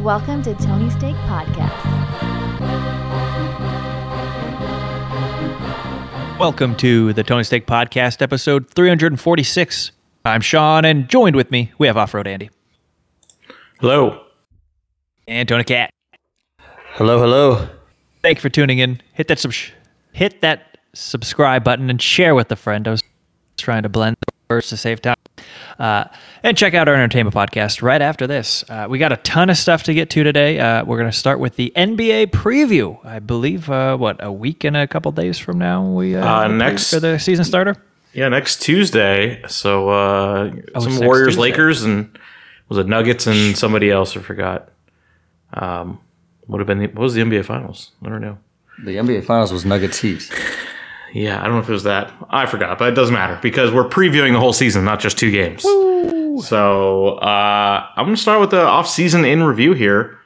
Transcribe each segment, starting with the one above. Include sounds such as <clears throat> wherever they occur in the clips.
Welcome to Tony Steak Podcast. Welcome to the Tony Steak Podcast, episode 346. I'm Sean, and joined with me, we have Off Road Andy Hello. and Tony Cat. Hello, hello. Thank you for tuning in. Hit that sub- hit that subscribe button and share with a friend. I was trying to blend the words to save time. Uh, and check out our entertainment podcast right after this. Uh, we got a ton of stuff to get to today. Uh, we're going to start with the NBA preview. I believe, uh, what, a week and a couple days from now we uh, Uh, next- for the season starter. Yeah, next Tuesday. So uh, Oh, some Warriors, Tuesday. Lakers, and was it Nuggets and somebody else? I forgot. Um, would have been the, what was the NBA Finals? I don't know. The NBA Finals was Nuggets Heat. Yeah, I don't know if it was that. I forgot, but it doesn't matter because we're previewing the whole season, not just two games. So uh, I'm going to start with the off-season in review here.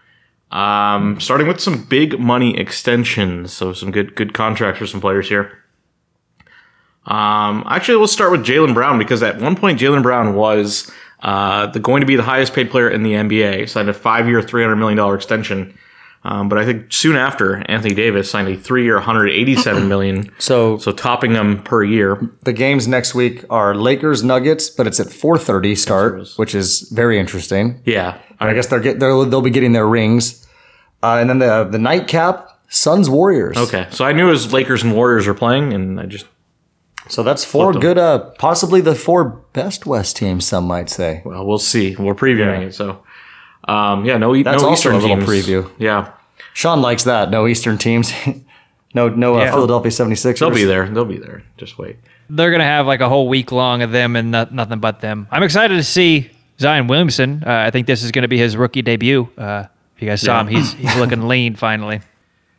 Um, starting with some big money extensions, so some good good contracts for some players here. Um, actually, let's start with Jaylen Brown because at one point Jaylen Brown was uh, the going to be the highest paid player in the NBA. Signed a five-year, three hundred million dollar extension. Um, but I think soon after, Anthony Davis signed a three-year, one hundred eighty-seven million. <clears throat> So So topping them per year. the games next week are Lakers Nuggets, but it's at 4:30 start, which is very interesting. Yeah, I guess they're get they'll, they'll be getting their rings, uh, and then the the nightcap Suns Warriors. Okay, so I knew it was Lakers and Warriors are playing, and I just so that's four good, uh, possibly the four best West teams. Some might say. well, we'll see. We're previewing it, so um, yeah, no, That's no also Eastern a little teams. preview. Yeah, Sean likes that. No Eastern teams. <laughs> no, no uh, Yeah. Philadelphia 76ers. they'll be there. They'll be there. Just wait. they're gonna have like a whole week long of them and not, nothing but them. I'm excited to see Zion Williamson. Uh, I think this is gonna be his rookie debut. Uh, if you guys saw Yeah. him, he's he's looking <laughs> lean finally.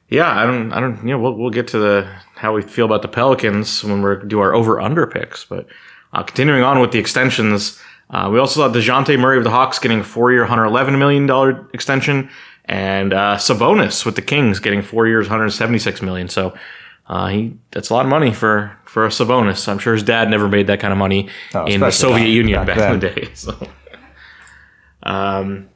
Yeah, I don't, I don't, you know, we'll, we'll get to the how we feel about the Pelicans when we do our over under picks. But uh, continuing on with the extensions, uh, we also saw Dejounte Murray of the Hawks getting a four year, hundred eleven million dollar extension, and uh, Sabonis with the Kings getting four years, 176 million. So. Uh, he that's a lot of money for for a Sabonis. I'm sure his dad never made that kind of money Oh, in the Soviet back- Union back back, in the day. <laughs> So. Um,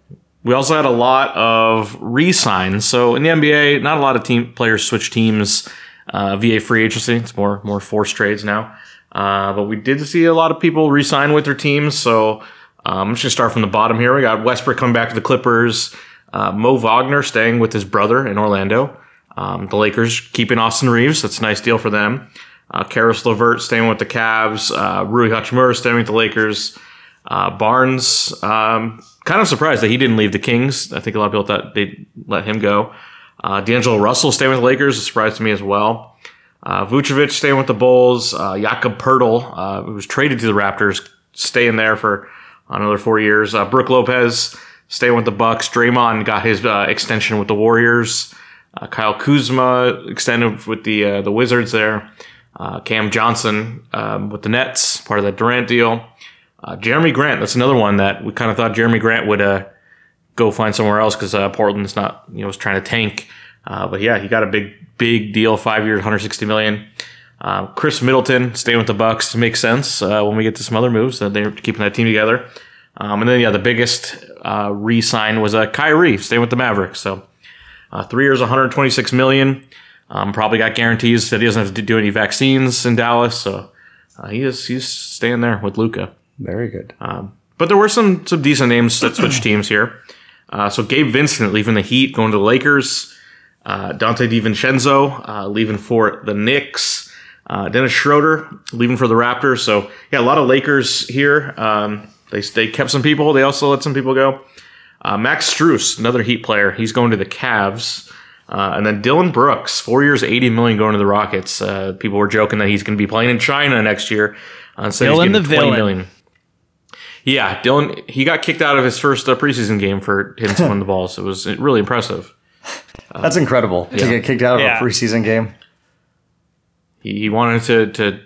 we also had a lot of re-signs. So in the NBA, not a lot of team players switch teams uh, via free agency. It's more more forced trades now. Uh, but we did see a lot of people re-sign with their teams. So um, I'm just gonna start from the bottom here. We got Westbrook coming back to the Clippers. Uh, Mo Wagner staying with his brother in Orlando. Um, the Lakers keeping Austin Reaves. That's a nice deal for them. Uh, Caris LeVert staying with the Cavs. Uh, Rui Hachimura staying with the Lakers. Uh, Barnes, um, kind of surprised that he didn't leave the Kings. I think a lot of people thought they'd let him go. Uh, D'Angelo Russell staying with the Lakers, a surprise to me as well. Uh, Vucevic staying with the Bulls. Uh, Jakob Poeltl, uh, who was traded to the Raptors, staying there for another four years. Uh, Brook Lopez staying with the Bucks. Draymond got his uh, extension with the Warriors. Uh, Kyle Kuzma extended with the uh, the Wizards there. Uh, Cam Johnson um, with the Nets, part of that Durant deal. Jerami Grant, that's another one that we kind of thought Jerami Grant would uh, go find somewhere else because uh, Portland's not, you know, was trying to tank. Uh, but yeah, he got a big, big deal, five years, 160 million. Uh, Khris Middleton staying with the Bucks makes sense uh, when we get to some other moves that they're keeping that team together. Um, and then yeah, the biggest uh, re-sign was uh, Kyrie staying with the Mavericks. So uh, three years, 126 million. Um, probably got guarantees that he doesn't have to do any vaccines in Dallas. So uh, he is he's staying there with Luka. Very good. But there were some some decent names that switched teams here. Uh, so Gabe Vincent leaving the Heat, going to the Lakers. Uh, Donte DiVincenzo uh, leaving for the Knicks. Uh, Dennis Schroeder leaving for the Raptors. So yeah, a lot of Lakers here. Um, they they kept some people. They also let some people go. Uh, Max Strus, another Heat player, he's going to the Cavs. Uh, and then Dillon Brooks, four years, eighty million, going to the Rockets. Uh, people were joking that he's going to be playing in China next year. Uh, so Dillon the villain. million. Yeah, Dillon. He got kicked out of his first uh, preseason game for hitting someone in the balls. It was really impressive. That's incredible to get kicked out of Yeah. a preseason game. He, he wanted to to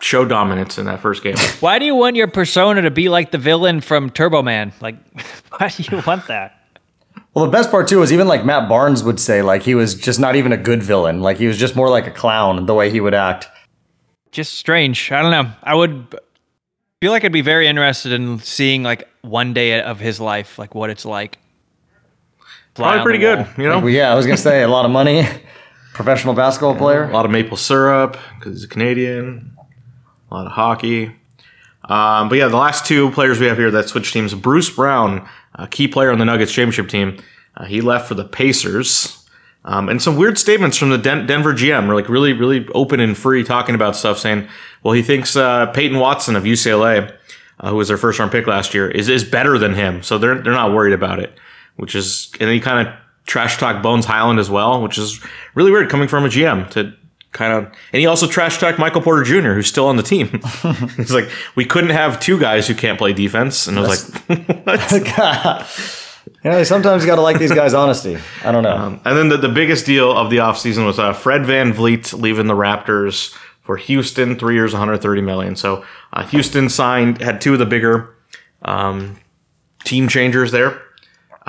show dominance in that first game. <laughs> Why do you want your persona to be like the villain from Turbo Man? Like, <laughs> why do you want that? Well, the best part too is even like Matt Barnes would say, like he was just not even a good villain. Like he was just more like a clown the way he would act. Just strange. I don't know. I would feel like I'd be very interested in seeing like one day of his life, like what it's like. Probably pretty good. You know, Well, yeah, I was gonna say a lot of money. <laughs> Professional basketball player, a lot of maple syrup because he's a Canadian. A lot of hockey. Um, but yeah, the last two players we have here that switch teams: Bruce Brown, a key player on the Nuggets championship team. Uh, he left for the Pacers. Um, and some weird statements from the Den- Denver GM, were like really, really open and free, talking about stuff, saying, well, he thinks uh, Peyton Watson of UCLA, uh, who was their first round pick last year, is is better than him. So they're they're not worried about it. Which is, and then he kind of trash talk Bones Hyland as well, which is really weird coming from a GM to kind of. And he also trash talked Michael Porter Jr., who's still on the team. <laughs> <laughs> He's like, we couldn't have two guys who can't play defense, and I was like, <laughs> what? You know, sometimes you gotta like these guys' honesty. I don't know. Um, And then the, the biggest deal of the offseason was uh, Fred VanVleet leaving the Raptors for Houston, three years, 130 million. So uh, Houston signed, had two of the bigger um, team changers there.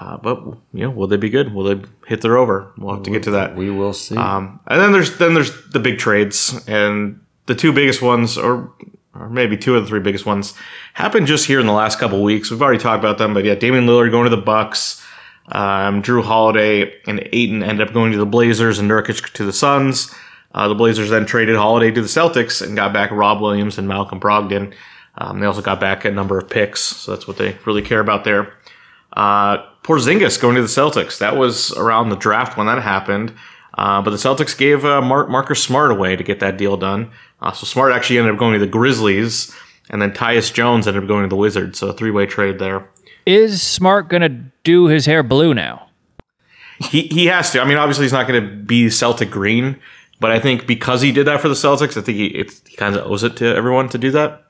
Uh, but you know, will they be good? Will they hit their over? We'll have to get to that. we will see. Um, and then there's then there's the big trades, and the two biggest ones, or or maybe two of the three biggest ones, happened just here in the last couple weeks. We've already talked about them, but yeah, Damian Lillard going to the Bucks, um, Jrue Holiday and Ayton ended up going to the Blazers, and Nurkic to the Suns. Uh, the Blazers then traded Holiday to the Celtics and got back Rob Williams and Malcolm Brogdon. Um, they also got back a number of picks, so that's what they really care about there. Uh, Porzingis going to the Celtics. That was around the draft when that happened. Uh, but the Celtics gave uh, Mar- Marcus Smart away to get that deal done. Uh, so Smart actually ended up going to the Grizzlies, and then Tyus Jones ended up going to the Wizards. So a three way trade there. Is Smart gonna do his hair blue now? He he has to. I mean, obviously he's not going to be Celtic green, but I think because he did that for the Celtics, I think he, he kind of owes it to everyone to do that.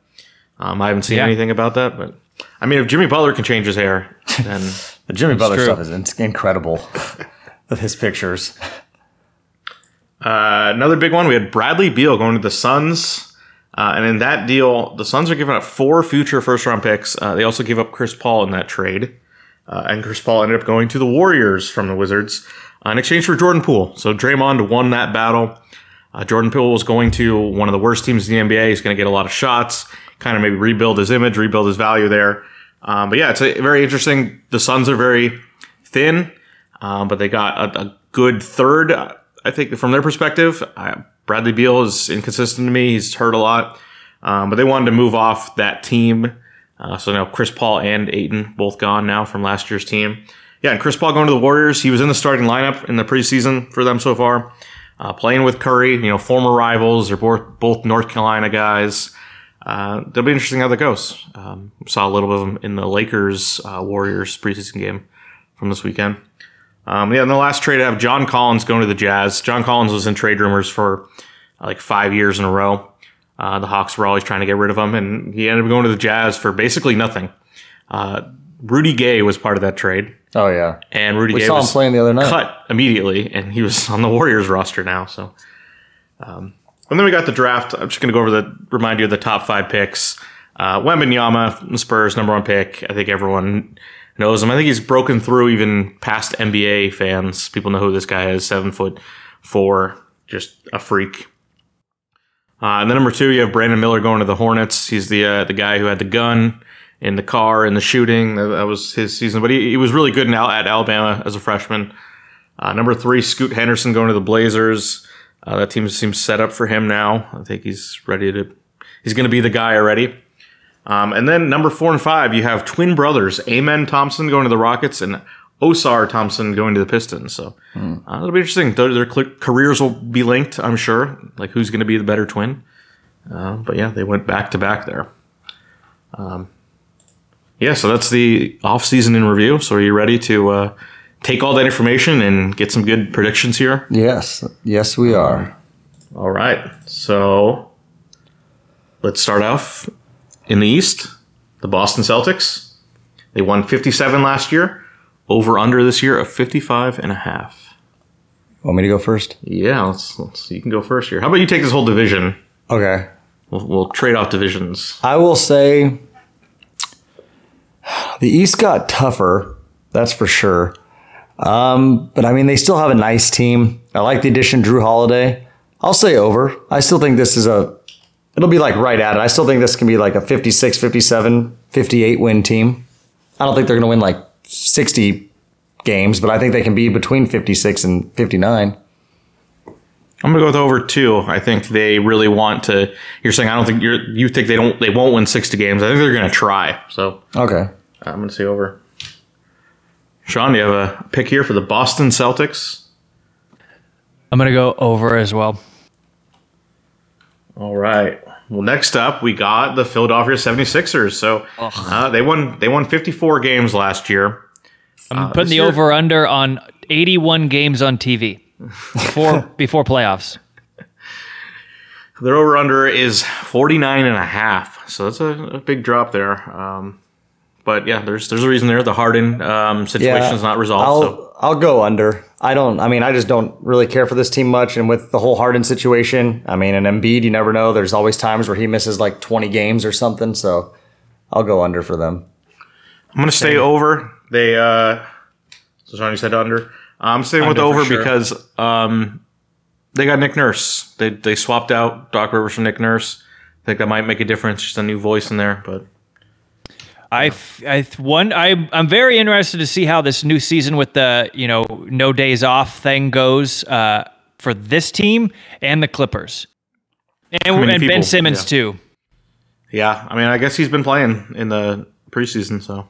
Um, I haven't seen Yeah. anything about that, but I mean, if Jimmy Butler can change his hair, then <laughs> the Jimmy Butler true. stuff is in- incredible. With his pictures. Uh, another big one, we had Bradley Beal going to the Suns. Uh, and in that deal, the Suns are giving up four future first round picks. Uh, they also gave up Chris Paul in that trade. Uh, and Chris Paul ended up going to the Warriors from the Wizards uh, in exchange for Jordan Poole. So Draymond won that battle. Uh, Jordan Poole was going to one of the worst teams in the NBA. He's going to get a lot of shots, kind of maybe rebuild his image, rebuild his value there. Um, but yeah, it's a, very interesting. The Suns are very thin, um, but they got a, a good third. I think from their perspective, uh, Bradley Beal is inconsistent to me. He's hurt a lot, um, but they wanted to move off that team. Uh, so now Chris Paul and Ayton both gone now from last year's team. Yeah, and Chris Paul going to the Warriors. He was in the starting lineup in the preseason for them so far, uh, playing with Curry. You know, former rivals. They're both both North Carolina guys. Uh, it'll be interesting how that goes. Um, saw a little bit of them in the Lakers uh, Warriors preseason game from this weekend. Um, yeah, in the last trade, I have John Collins going to the Jazz. John Collins was in trade rumors for uh, like five years in a row. Uh, the Hawks were always trying to get rid of him, and he ended up going to the Jazz for basically nothing. Uh, Rudy Gay was part of that trade, Oh yeah. and Rudy We Gay saw him was playing the other night. cut immediately, and he was <laughs> on the Warriors roster now. So, um, and then we got the draft. I'm just going to go over the remind you of the top five picks. Uh, the Spurs, number one pick. I think everyone knows him. I think he's broken through even past NBA fans. People know who this guy is. Seven foot four, just a freak. Uh, and then number two, you have Brandon Miller going to the Hornets. He's the uh, the guy who had the gun in the car in the shooting. That, that was his season, but he, he was really good in, at Alabama as a freshman. Uh, number three, Scoot Henderson going to the Blazers. Uh, that team seems set up for him now. I think he's ready to. He's going to be the guy already. Um, and then number four and five, you have twin brothers, Amen Thompson going to the Rockets and Ausar Thompson going to the Pistons. So uh, it'll be interesting. Their, their careers will be linked, I'm sure. Like who's going to be the better twin? Uh, but yeah, they went back to back there. Um, yeah, so that's the off season in review. So are you ready to uh, take all that information and get some good predictions here? Yes. Yes, we are. All right. So let's start off in the East. The Boston Celtics. They won 57 last year. Over under this year of 55 and a half. Want me to go first? Yeah, let's, let's you can go first here. How about you take this whole division? Okay. We'll, we'll trade off divisions. I will say the East got tougher. That's for sure. Um, but I mean, they still have a nice team. I like the addition Jrue Holiday. I'll say over. I still think this is a, it'll be like right at it. I still think this can be like a 56, 57, 58 win team. I don't think they're going to win like 60 games, but I think they can be between 56 and 59. I'm gonna go with over two. I think they really want to. You're saying I don't think you're. You think they don't. They won't win sixty games. I think they're gonna try. So Okay. I'm gonna say over. Sean, do you have a pick here for the Boston Celtics? I'm gonna go over as well. All right. Well, next up we got the Philadelphia 76ers. So uh, they won. They won 54 games last year. I'm putting Uh, this the year- over under on 81 games on TV before <laughs> before playoffs. Their over under is 49 and a half. So that's a, a big drop there. Um, but yeah, there's there's a reason there. The Harden um, situation is not resolved. I'll so I'll go under. I don't. I mean, I just don't really care for this team much. And with the whole Harden situation, I mean, an Embiid, you never know. There's always times where he misses like 20 games or something. So I'll go under for them. I'm gonna stay over. They uh, so Sean, you said under. I'm staying with Under for over sure. because um, they got Nick Nurse. They they swapped out Doc Rivers for Nick Nurse. I think that might make a difference. Just a new voice in there, but I, I one I I'm very interested to see how this new season with the you know no days off thing goes uh, for this team and the Clippers, and, and Ben? Simmons Yeah. too, yeah, I mean, I guess he's been playing in the preseason, so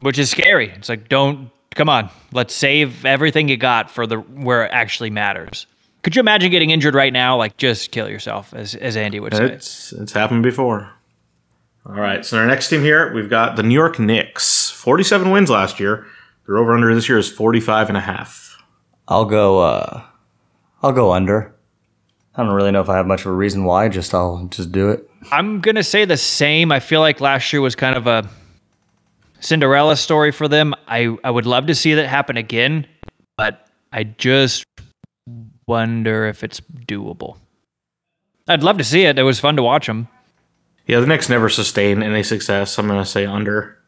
which is scary. It's like don't come on, let's save everything you got for the where it actually matters. Could you imagine getting injured right now? Like just kill yourself, as as Andy would say. it's it's happened before. All right, so our next team here, we've got the New York Knicks. 47 wins last year. Their over under this year is 45 and a half. I'll go. uh I'll go under. I don't really know if I have much of a reason why. Just I'll just do it. I'm gonna say the same. I feel like last year was kind of a Cinderella story for them. I, I would love to see that happen again, but I just wonder if it's doable. I'd love to see it. It was fun to watch them. Yeah, the Knicks never sustain any success. I'm going to say under.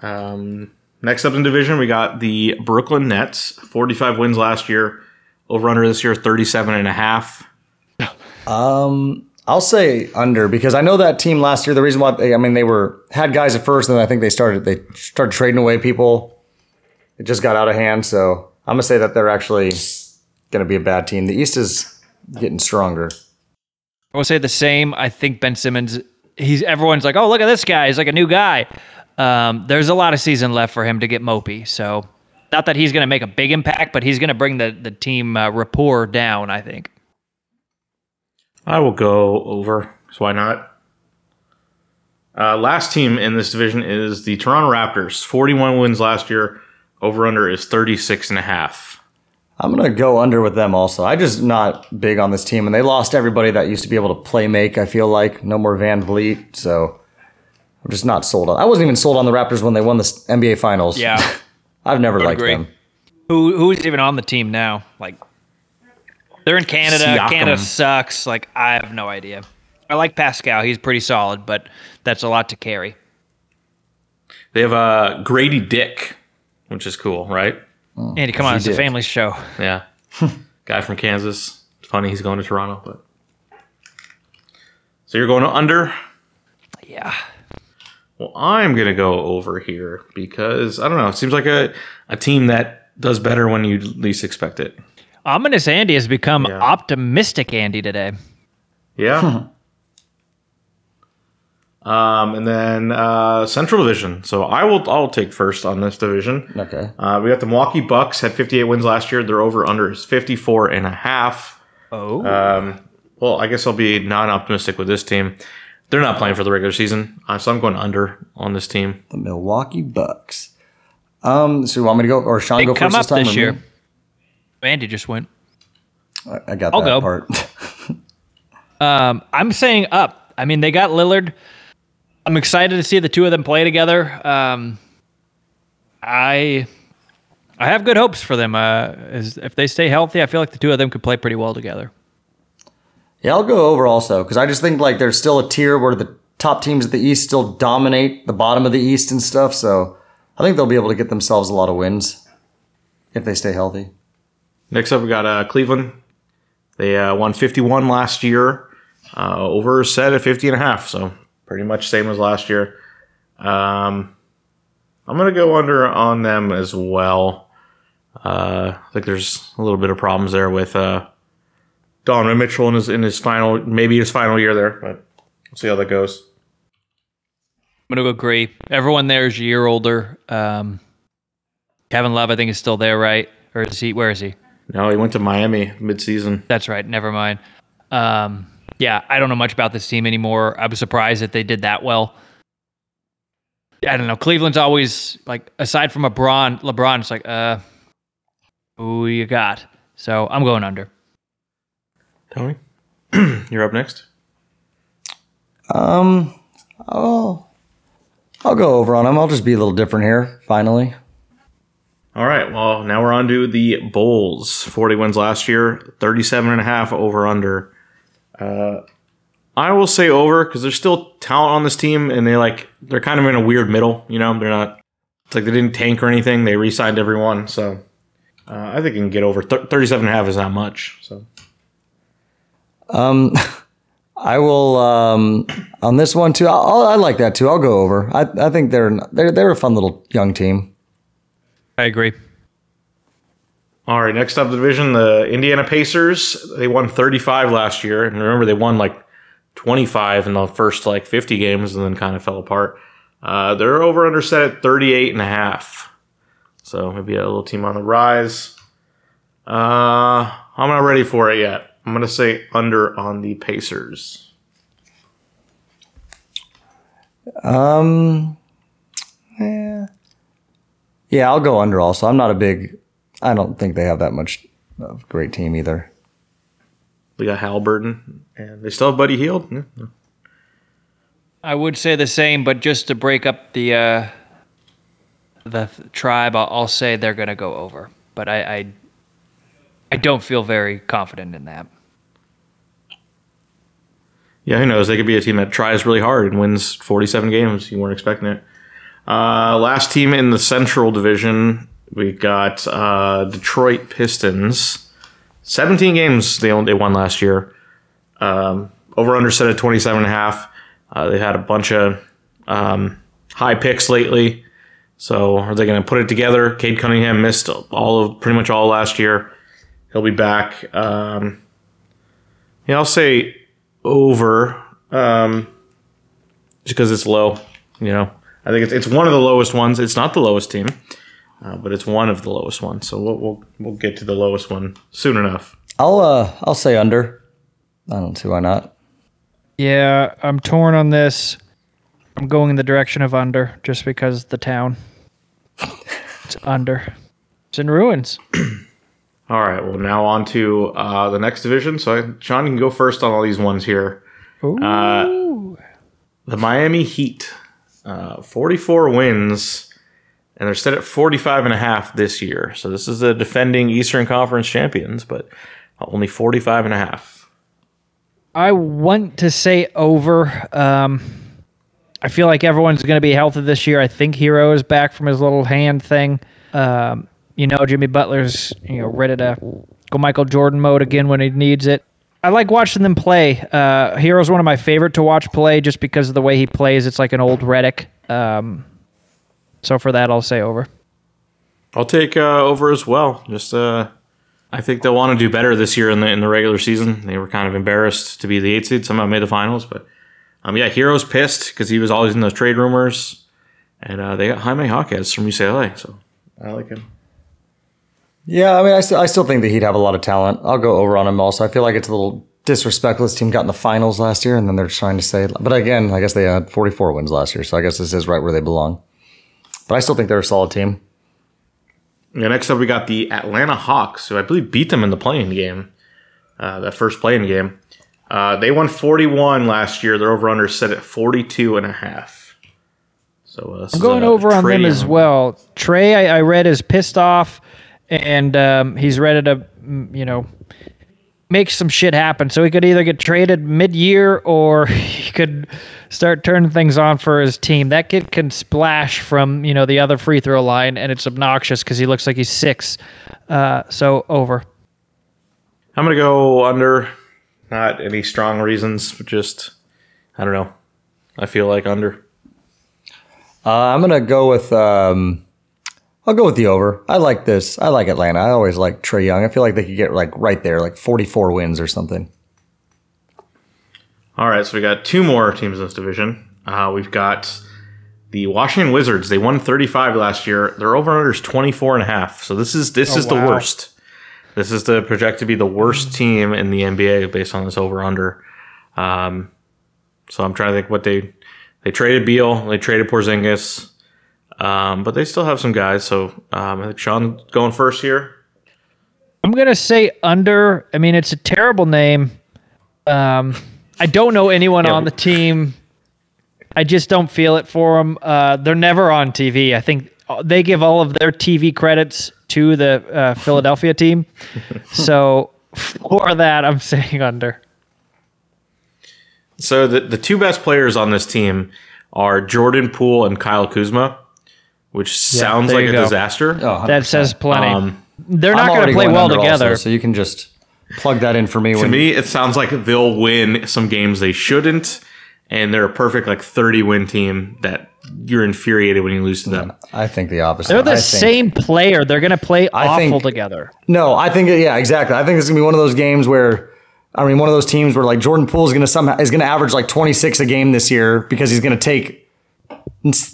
Um, next up in division, we got the Brooklyn Nets. 45 wins last year. Over under this year, 37 and a half. Um, I'll say under because I know that team last year. The reason why they, I mean, they were had guys at first, and then I think they started they started trading away people. It just got out of hand. So I'm gonna say that they're actually gonna be a bad team. The East is getting stronger. I will say the same. I think Ben Simmons. He's everyone's like, oh look at this guy. He's like a new guy. Um, there's a lot of season left for him to get mopey. So not that he's going to make a big impact, but he's going to bring the the team uh, rapport down. I think. I will go over. So why not? Uh, last team in this division is the Toronto Raptors. 41 wins last year. Over under is 36 and a half. I'm gonna go under with them also. I just not big on this team, and they lost everybody that used to be able to play make. I feel like no more VanVleet, so I'm just not sold on. I wasn't even sold on the Raptors when they won the NBA Finals. Yeah. <laughs> I've never liked agree. them. Who who's even on the team now? Like they're in Canada. Siakam. Canada sucks. Like I have no idea. I like Pascal. He's pretty solid, but that's a lot to carry. They have uh, Gradey Dick, which is cool, right? Oh. Andy, come on, it's a family show. Yeah. <laughs> Guy from Kansas. It's funny he's going to Toronto, but. So you're going to under? Yeah. Well, I'm going to go over here because I don't know. It seems like a, a team that does better when you least expect it. Ominous Andy has become Yeah. optimistic Andy today. Yeah. <laughs> um, and then uh, Central Division. So I will I'll take first on this division. Okay. Uh, we got the Milwaukee Bucks had 58 wins last year. Their over under is 54 and a half. Oh. Um, well, I guess I'll be non-optimistic with this team. They're not playing for the regular season, uh, so I'm going under on this team. The Milwaukee Bucks. Um, so you want me to go or Sean they go come first up this time? this or year. me? Andy just went. I, I got I'll that go. part. <laughs> Um, I'm saying up. I mean, they got Lillard. I'm excited to see the two of them play together. Um, I I have good hopes for them. Uh, as, if they stay healthy, I feel like the two of them could play pretty well together. yeah, I'll go over also because I just think like there's still a tier where the top teams at the East still dominate the bottom of the East and stuff. So I think they'll be able to get themselves a lot of wins if they stay healthy. Next up, we got uh, Cleveland. They uh, won 51 last year. Uh, over set at 50 and a half, so pretty much same as last year. Um, I'm gonna go under on them as well. Uh, I think there's a little bit of problems there with uh, Donovan Mitchell in his in his final, maybe his final year there, but we'll see how that goes. I'm gonna agree. Everyone there is a year older. Um, Kevin Love, I think, is still there, right? Or is he? Where is he? No, he went to Miami midseason. That's right. Never mind. Um, yeah, I don't know much about this team anymore. I was surprised that they did that well. I don't know. Cleveland's always like, aside from LeBron, LeBron, it's like, uh, who you got? So I'm going under. Tony, <clears throat> you're up next. Um, oh, I'll go over on them. I'll just be a little different here. Finally, All right. Well, now we're on to the Bulls. 40 wins last year, 37 and a half over under. Uh, I will say over because there's still talent on this team, and they like they're kind of in a weird middle. You know, they're not. It's like they didn't tank or anything. They re-signed everyone, so uh, I think you can get over Th- 37 and a half is not much. So um, <laughs> I will um on this one too. I'll, I like that too. I'll go over. I I think they're they're they're a fun little young team. I agree. All right, next up the division, the Indiana Pacers. They won 35 last year, and remember they won like 25 in the first like 50 games, and then kind of fell apart. Uh, they're over under set at 38 and a half, so maybe a little team on the rise. Uh, I'm not ready for it yet. I'm gonna say under on the Pacers. Um, yeah, yeah, I'll go under. Also, I'm not a big. I don't think they have that much of a great team either. We got Halliburton, and they still have Buddy Hield. Yeah. I would say the same, but just to break up the uh, the tribe, I'll, I'll say they're going to go over. But I, I I don't feel very confident in that. Yeah, who knows? They could be a team that tries really hard and wins 47 games. You weren't expecting it. Uh, last team in the Central Division, we got uh, Detroit Pistons. 17 games they only they won last year. Um, over under set at 27 and a half. Uh, they had a bunch of um, high picks lately. So are they going to put it together? Cade Cunningham missed all of pretty much all last year. He'll be back. Um, yeah, I'll say over um, just because it's low. You know, I think it's it's one of the lowest ones. It's not the lowest team, uh, but it's one of the lowest ones. So we'll, we'll we'll get to the lowest one soon enough. I'll uh I'll say under. I don't see why not. Yeah, I'm torn on this. I'm going in the direction of under just because the town. it's under. It's in ruins. <clears throat> All right. Well, now on to uh, the next division. So I, Sean, you can go first on all these ones here. Ooh. The Miami Heat, uh, 44 wins, and they're set at 45 and a half this year. So this is the defending Eastern Conference champions, but only 45 and a half. I want to say over. Um, I feel like everyone's going to be healthy this year. I think Herro is back from his little hand thing. Um, you know, Jimmy Butler's you know ready to go Michael Jordan mode again when he needs it. I like watching them play. Uh, Herro's one of my favorite to watch play just because of the way he plays. It's like an old Redick. Um, so for that, I'll say over. I'll take uh, over as well. Just uh, I think they'll want to do better this year in the in the regular season. They were kind of embarrassed to be the eight seed. Somehow made the finals, but um, yeah, Herro's pissed because he was always in those trade rumors, and uh, they got Jaime Hawkins from UCLA, so I like him. Yeah, I mean, I still, I still think that he'd have a lot of talent. I'll go over on him also. I feel like it's a little disrespectful. This team got in the finals last year, and then they're trying to say, but again, I guess they had 44 wins last year, so I guess this is right where they belong. But I still think they're a solid team. Yeah, next up we got the Atlanta Hawks, who I believe beat them in the playing game, uh, that first playing game. Uh, they won 41 last year. Their over under set at 42 and a half. So uh, I'm going a over on them as well. Trae, I, I read is pissed off, and um, he's ready to, mm, you know, make some shit happen. So he could either get traded mid-year or <laughs> he could start turning things on for his team. That kid can splash from you know the other free throw line, and it's obnoxious because he looks like he's six. Uh, so over. I'm gonna go under. Not any strong reasons, but just I don't know. I feel like under. Uh, I'm gonna go with. Um, I'll go with the over. I like this. I like Atlanta. I always like Trae Young. I feel like they could get like right there, like 44 wins or something. All right, so we got two more teams in this division. Uh, we've got the Washington Wizards. They won 35 last year. Their over under is 24 and a half. So this is this is the worst. This is the projected to be the worst team in the NBA based on this over under. Um, so I'm trying to think what they they traded Beal, they traded Porzingis, um, but they still have some guys. So um, I think Sean going first here. I'm gonna say under. I mean, it's a terrible name. Um, I don't know anyone Yeah. on the team. I just don't feel it for them. Uh, they're never on TV. I think they give all of their TV credits to the uh, Philadelphia team. <laughs> so for that, I'm saying under. So the the two best players on this team are Jordan Poole and Kyle Kuzma, which sounds there like a go. disaster. Oh, That says plenty. Um, they're not going to play well under also, together. so you can just plug that in for me. To when, me, it sounds like they'll win some games they shouldn't, and they're a perfect like 30 win team that you're infuriated when you lose to them. I think the opposite. they're the I think- same player. They're going to play I awful think- together. No, I think yeah, exactly. I think it's gonna be one of those games where, I mean, one of those teams where like Jordan Poole is gonna somehow is gonna average like 26 a game this year because he's gonna take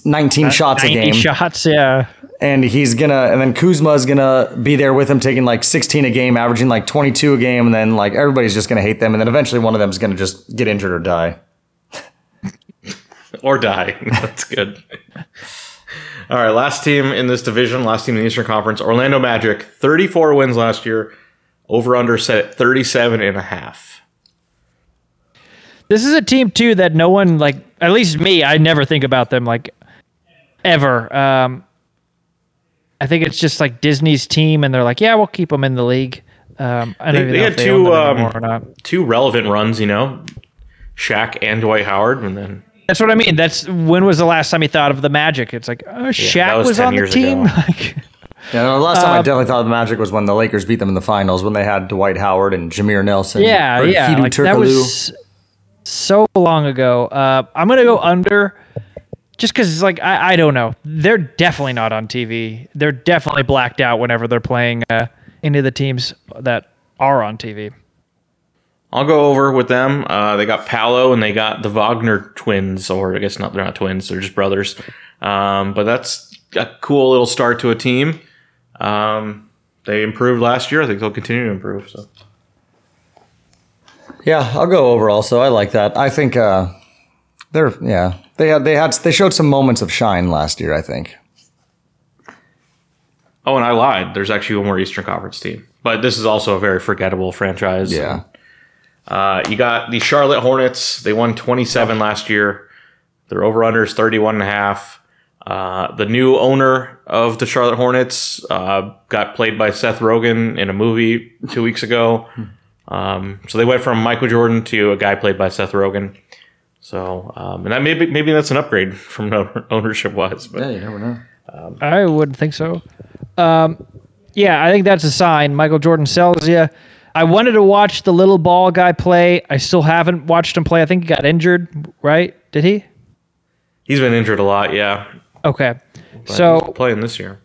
19 shots a game, shots, yeah. And he's gonna, and then Kuzma is gonna be there with him taking like 16 a game, averaging like 22 a game, and then like everybody's just gonna hate them, and then eventually one of them's gonna just get injured or die. <laughs> Or die. <laughs> That's good. All right, last team in this division, last team in the Eastern Conference, Orlando Magic, 34 wins last year, over under set at 37 and a half. This is a team too that no one like. At least me, I never think about them like ever. Um, I think it's just like Disney's team, and they're like, yeah, we'll keep them in the league. Um, I don't They- even they know had if they two, um, or not. Two relevant runs, you know, Shaq and Dwight Howard, and then That's what I mean. That's when was the last time you thought of the Magic? It's like, oh, Shaq was was, on the team. <laughs> Like, Yeah, no, the last time I Um, definitely thought of the Magic was when the Lakers beat them in the finals when they had Dwight Howard and Jameer Nelson. yeah, yeah, like, that was so long ago. Uh, I'm gonna go under, just because it's like I, I don't know. They're definitely not on TV. They're definitely blacked out whenever they're playing uh, any of the teams that are on TV. I'll go over with them. Uh, they got Paolo and they got the Wagner twins, or I guess not. They're not twins; they're just brothers. Um, but that's a cool little start to a team. Um, they improved last year. I think they'll continue to improve. So Yeah, I'll go over also. I like that. I think uh they're yeah. They had they had they showed some moments of shine last year, I think. Oh, and I lied. There's actually one more Eastern Conference team, but this is also a very forgettable franchise. Yeah. Uh, you got the Charlotte Hornets. They won 27 last year. Their over under is 31 and a half. Uh, the new owner of the Charlotte Hornets uh, got played by Seth Rogen in a movie two weeks ago. Um, so they went from Michael Jordan to a guy played by Seth Rogen. So um, and that maybe maybe that's an upgrade <laughs> from ownership wise. But Yeah, you never know. I wouldn't think so. Um, yeah, I think that's a sign. Michael Jordan sells you. I wanted to watch the little ball guy play. I still haven't watched him play. I think he got injured, right? Did he? he's been injured a lot. Yeah. Okay. But So he's playing this year.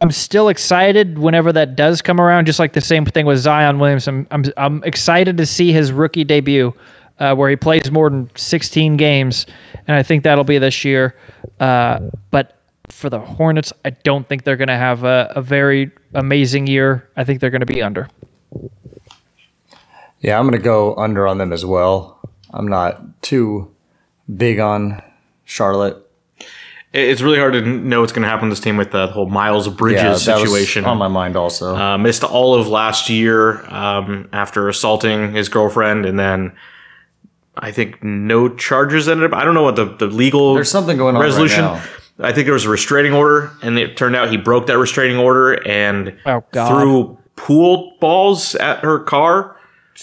I'm still excited whenever that does come around. Just like the same thing with Zion Williamson. I'm I'm excited to see his rookie debut, uh, where he plays more than 16 games, and I think that'll be this year. Uh, but for the Hornets, I don't think they're going to have a, a very amazing year. I think they're going to be under. Yeah, I'm gonna go under on them as well. I'm not too big on Charlotte. It's really hard to know what's going to happen to this team with the whole Miles Bridges Yeah, that was situation. on my mind also. uh, missed all of last year um, after assaulting his girlfriend, and then I think no charges ended up. I don't know what the, the legal There's something going on right resolution. now. I think there was a restraining order, and it turned out he broke that restraining order and Oh, threw pool balls at her car.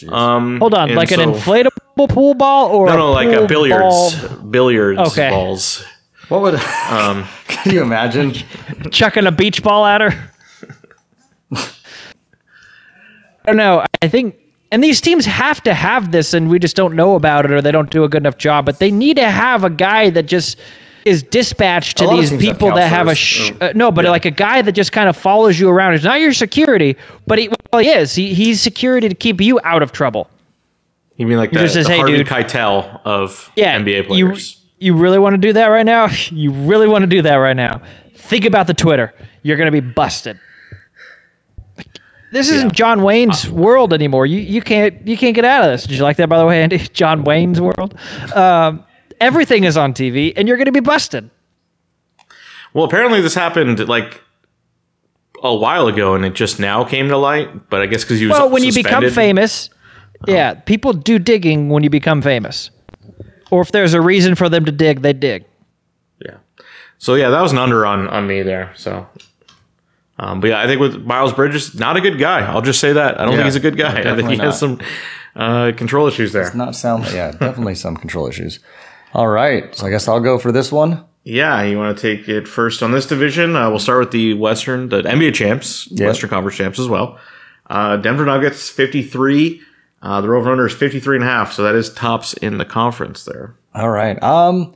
Um, Hold on, and like an inflatable pool ball or No, no, like a billiards, ball billiards Okay. balls. what would Um, <laughs> can you imagine? <laughs> chucking a beach ball at her. <laughs> I don't know. I think, and these teams have to have this, and we just don't know about it, or they don't do a good enough job. But they need to have a guy that just is dispatched to A lot of these teams have people that have a sh- uh, no, but like a guy that just kind of follows you around. He's not your security, but he, well, he is. He, he's security to keep you out of trouble. You mean like the, just says, the "Hey, Harvey dude." Keitel of Yeah, NBA you players? you really want to do that right now? <laughs> You really want to do that right now? Think about the Twitter. You're gonna be busted. This isn't John Wayne's Uh, world anymore. You you can't you can't get out of this. Did you like that by the way, Andy? <laughs> John Wayne's world. Um, everything is on TV, and you're gonna be busted. Well, apparently this happened like a while ago, and it just now came to light. But I guess because you was Well, when you become suspended- famous, yeah, people do digging when you become famous. Or if there's a reason for them to dig, they dig. Yeah. So yeah, that was an under on on me there. So. Um, but yeah, I think with Miles Bridges, not a good guy. I'll just say that. I don't Yeah, think he's a good guy. I think he has some uh, control issues there. Not sound. Yeah, definitely some control issues. All right, so I guess I'll go for this one. Yeah, you want to take it first on this division? Uh, we'll start with the Western, the NBA champs, Yep. Western Conference champs as well. Uh, Denver Nuggets, 53. Uh, the over under is 53 and a half, so that is tops in the conference there. All right. Um,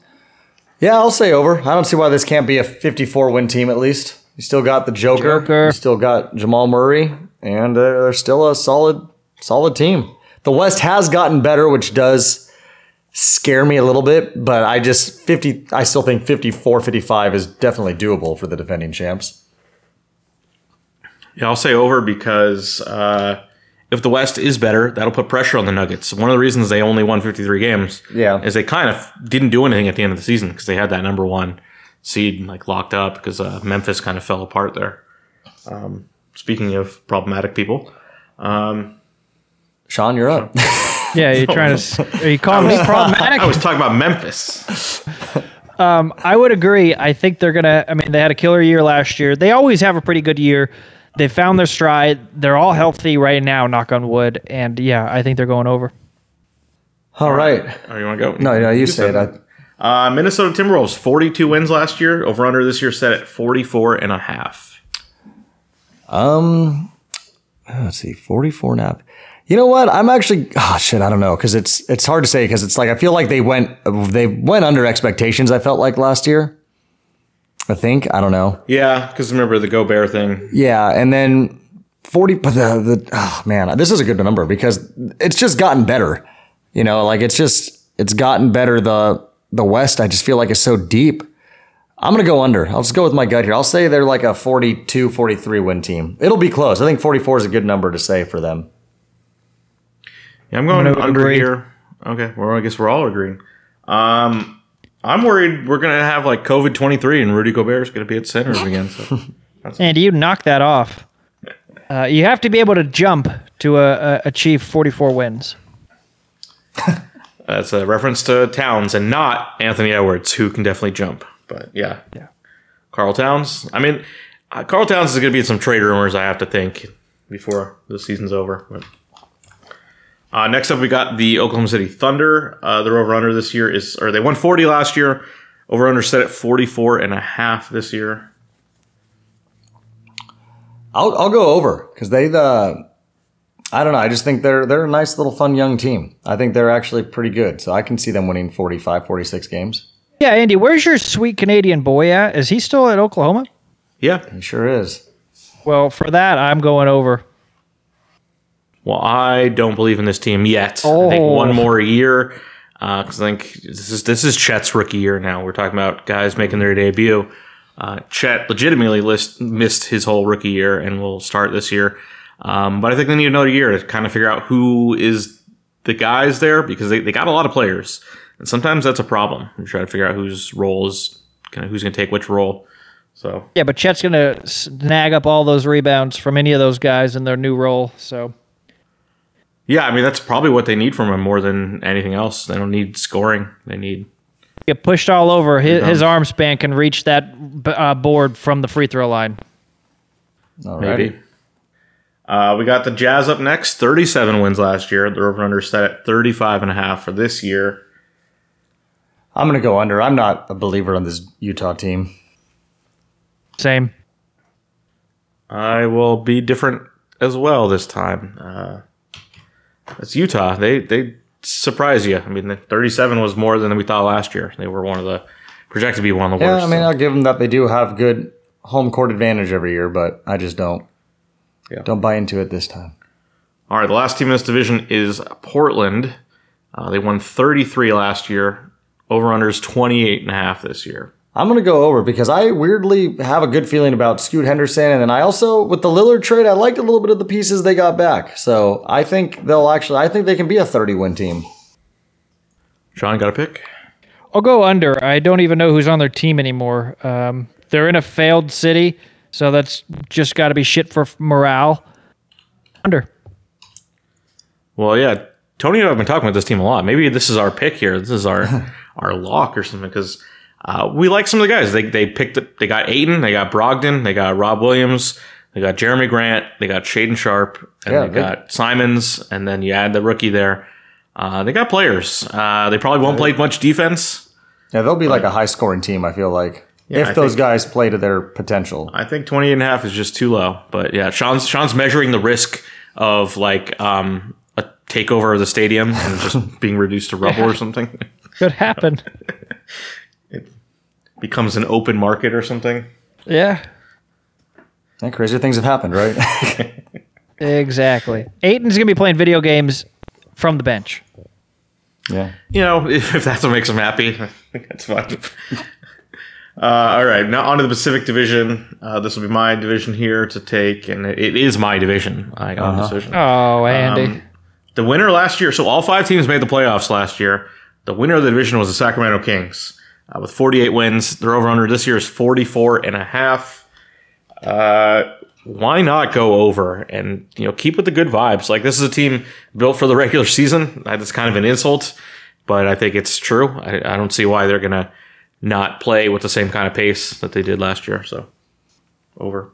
yeah, I'll say over. I don't see why this can't be a 54 win team at least. You still got the Joker. Joker. You still got Jamal Murray, and uh, they're still a solid, solid team. The West has gotten better, which does scare me a little bit, but I just 50. I still think 54, 55 is definitely doable for the defending champs. Yeah, I'll say over because uh, if the West is better, that'll put pressure on the Nuggets. One of the reasons they only won 53 games Yeah. is they kind of didn't do anything at the end of the season because they had that number one seed like locked up because uh, Memphis kind of fell apart there. Um, speaking of problematic people, Sean, you're up. <laughs> Yeah, you're trying to. Are you calling me problematic? I was talking about Memphis. <laughs> I would agree. I think they're gonna. I mean, they had a killer year last year. They always have a pretty good year. They found their stride. They're all healthy right now. Knock on wood. And yeah, I think they're going over. All right. Oh, you want to go? No, no, you say it. Uh, Minnesota Timberwolves, 42 wins last year. Over under this year set at 44 and a half. let's see, 44 and a half. You know what? I'm actually oh shit, I don't know cuz it's it's hard to say cuz it's like I feel like they went they went under expectations I felt like last year. I think, I don't know. Yeah, because remember the Gobert thing. Yeah, and then 40 but the the oh man, this is a good number because it's just gotten better. You know, like it's just it's gotten better the the West I just feel like is so deep. I'm going to go under. I'll just go with my gut here. I'll say they're like a 42 43 win team. It'll be close. I think 44 is a good number to say for them. Yeah, I'm going gonna under agree. here. Okay, well, I guess we're all agreeing. Um, I'm worried we're going to have like COVID 23 and Rudy Gobert is going to be at center <laughs> again. So. And you knock that off. Uh, you have to be able to jump to uh, uh, achieve 44 wins. <laughs> That's a reference to Towns and not Anthony Edwards, who can definitely jump. But yeah. Yeah. Karl Towns. I mean, uh, Karl Towns is going to be in some trade rumors, I have to think, before the season's over. But. Uh, next up, we got the Oklahoma City Thunder. Uh, their over under this year is, or they won 40 last year. Over under set at 44 and a half this year. I'll I'll go over because they the I don't know. I just think they're they're a nice little fun young team. I think they're actually pretty good. So I can see them winning 45, 46 games. Yeah, Andy, where's your sweet Canadian boy at? Is he still at Oklahoma? Yeah. He sure is. Well, for that, I'm going over. Well, I don't believe in this team yet. I Oh. think one more year, because I think this is this is Chet's rookie year now. We're talking about guys making their debut. Uh, Chet legitimately list, missed his whole rookie year and will start this year. Um, but I think they need another year to kind of figure out who is the guys there because they, they got a lot of players. And sometimes that's a problem. You try to figure out whose role is kind of who's going to take which role. So Yeah, but Chet's going to snag up all those rebounds from any of those guys in their new role. So yeah, I mean that's probably what they need from him more than anything else. They don't need scoring. They need get pushed all over. His, his arm span can reach that uh, board from the free throw line. All Maybe. Right. Uh, we got the Jazz up next. 37 wins last year. The over under set at 35 and a half for this year. I'm gonna go under. I'm not a believer on this Utah team. Same. I will be different as well this time. Uh, it's Utah. They they surprise you. I mean, the 37 was more than we thought last year. They were one of the projected to be one of the Yeah, worst. Yeah, I mean, so. I'll give them that they do have good home court advantage every year, but I just don't. Yeah. Don't buy into it this time. All right, the last team in this division is Portland. Uh, they won 33 last year. Over unders 28 and a half this year. I'm going to go over because I weirdly have a good feeling about Scoot Henderson. And then I also, with the Lillard trade, I liked a little bit of the pieces they got back. So I think they'll actually, I think they can be a 30 win team. Sean, got a pick? I'll go under. I don't even know who's on their team anymore. Um, they're in a failed city, so that's just got to be shit for morale. Under. Well, yeah, Tony and I have been talking about this team a lot. Maybe this is our pick here. This is our <laughs> our lock or something because uh, we like some of the guys. They they picked up, they got Ayton, they got Brogdon, they got Rob Williams, they got Jerami Grant, they got Shaedon Sharpe, and Yeah, they good. got Simons, and then you add the rookie there. Uh, they got players. Uh, they probably won't play much defense. Yeah, they'll be like a high scoring team, I feel like. If I those think- guys play to their potential. I think 28 and a half is just too low. But yeah, Sean's Sean's measuring the risk of like um, a takeover of the stadium and just <laughs> being reduced to rubble or something. <laughs> Could happen. <laughs> It becomes an open market or something. yeah, Yeah, crazier things have happened, right? exactly. Ayton's going to be playing video games from the bench. yeah. You know, if, if that's what makes him happy, I think that's fine. Uh, all right, now on to the Pacific Division. Uh, this will be my division here to take, and it, it is my division. I got this division. Oh, Andy. Um, The winner last year, so all five teams made the playoffs last year. The winner of the division was the Sacramento Kings uh, with 48 wins. Their over under this year is 44 and a half. Uh, why not go over and you know keep with the good vibes? Like this is a team built for the regular season. That's kind of an insult, but I think it's true. I, I don't see why they're gonna not play with the same kind of pace that they did last year. So over.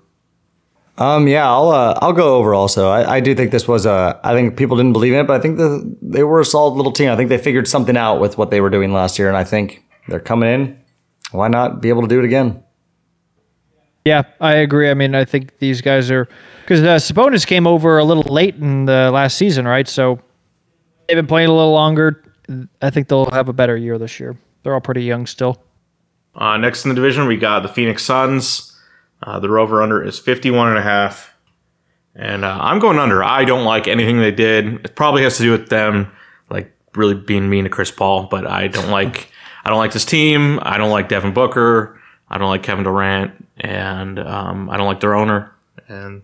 Um, yeah, I'll uh, I'll go over also. I, I do think this was a. I think people didn't believe in it, but I think the, they were a solid little team. I think they figured something out with what they were doing last year, and I think they're coming in. Why not be able to do it again? Yeah, I agree. I mean, I think these guys are because uh, Sabonis came over a little late in the last season, right? So they've been playing a little longer. I think they'll have a better year this year. They're all pretty young still. Uh, next in the division, we got the Phoenix Suns. Uh, their over under is 51 and a half. And uh, I'm going under. I don't like anything they did. It probably has to do with them like really being mean to Chris Paul, but I don't <laughs> like I don't like this team. I don't like Devin Booker. I don't like Kevin Durant, and um, I don't like their owner. And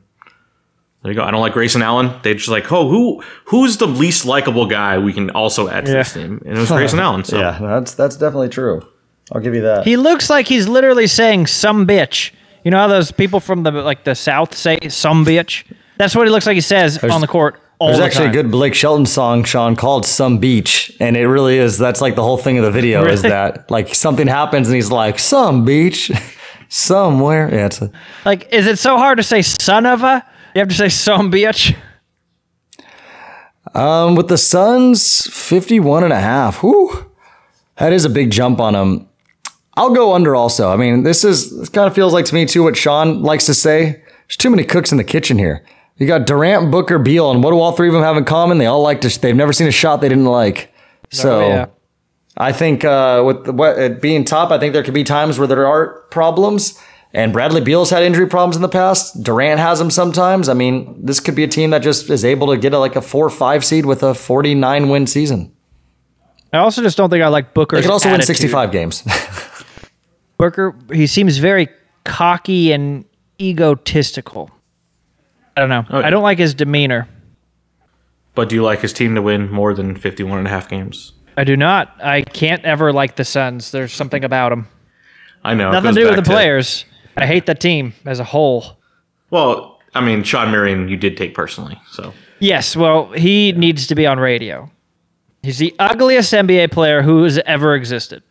there you go. I don't like Grayson Allen. They just like, oh, who who's the least likable guy we can also add to this team? And it was Grayson <laughs> Allen. So Yeah, that's that's definitely true. I'll give you that. He looks like he's literally saying "some bitch." You know how those people from the like the South say "some bitch"? That's what he looks like he says on the court all There's the actually time. a good Blake Shelton song, Sean, called "Some Beach," and it really is. That's like the whole thing of the video is that like something happens and he's like, "Some beach, <laughs> somewhere." Yeah, it's a, Like, is it so hard to say "son of a"? You have to say "some bitch." Um, with the Suns, 51 and a half. Whew. That is a big jump on them. I'll go under also. I mean, this is this kind of feels like to me too what Sean likes to say. There's too many cooks in the kitchen here. You got Durant, Booker, Beal, and what do all three of them have in common? They all like to. They've never seen a shot they didn't like. So Oh, yeah. I think uh, with the, what, it being top, I think there could be times where there are problems. And Bradley Beal's had injury problems in the past. Durant has them sometimes. I mean, this could be a team that just is able to get a, like a four or five seed with a 49 win season. I also just don't think I like Booker. They could also win 65 games. <laughs> Booker, he seems very cocky and egotistical. I don't know. Oh, I don't like his demeanor. But do you like his team to win more than 51 and a half games? I do not. I can't ever like the Suns. There's something about them. I know. Nothing to do with the players. I hate the team as a whole. Well, I mean, Shawn Marion, you did take personally. So Yes, well, he needs to be on radio. He's the ugliest NBA player who has ever existed.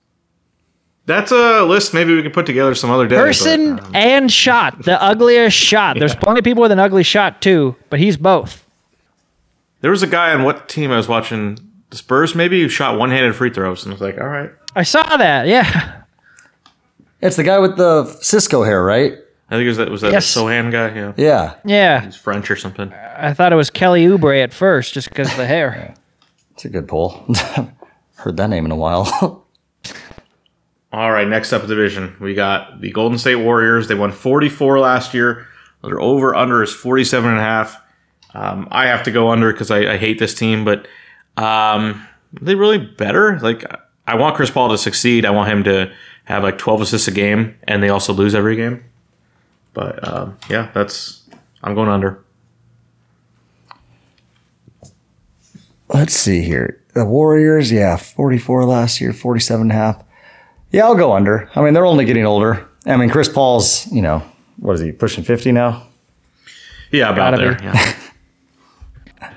That's a list maybe we can put together some other day. but, Person um, and shot. The ugliest shot. There's plenty of people with an ugly shot too, but he's both. there was a guy on what team I was watching, the Spurs maybe, who shot one handed free throws. And I was like, all right. I saw that. Yeah. it's the guy with the Cisco hair, right? I think it was that, was that Yes. Sochan guy? Yeah. Yeah. Yeah. He's French or something. I thought it was Kelly Oubre at first just because of the hair. It's a good pull. <laughs> Heard that name in a while. <laughs> All right, next up division, we got the Golden State Warriors. They won 44 last year. Their over under is 47 and a half. Um, I have to go under because I, I, hate this team, but um, are they really better? Like, I want Chris Paul to succeed. I want him to have like 12 assists a game, and they also lose every game. But um, yeah, that's I'm going under. Let's see here. The Warriors, yeah, 44 last year, 47 and a half. Yeah, I'll go under. I mean, they're only getting older. I mean, Chris Paul's, you know, what is he, pushing 50 now? Yeah, about Gotta there. Yeah. <laughs>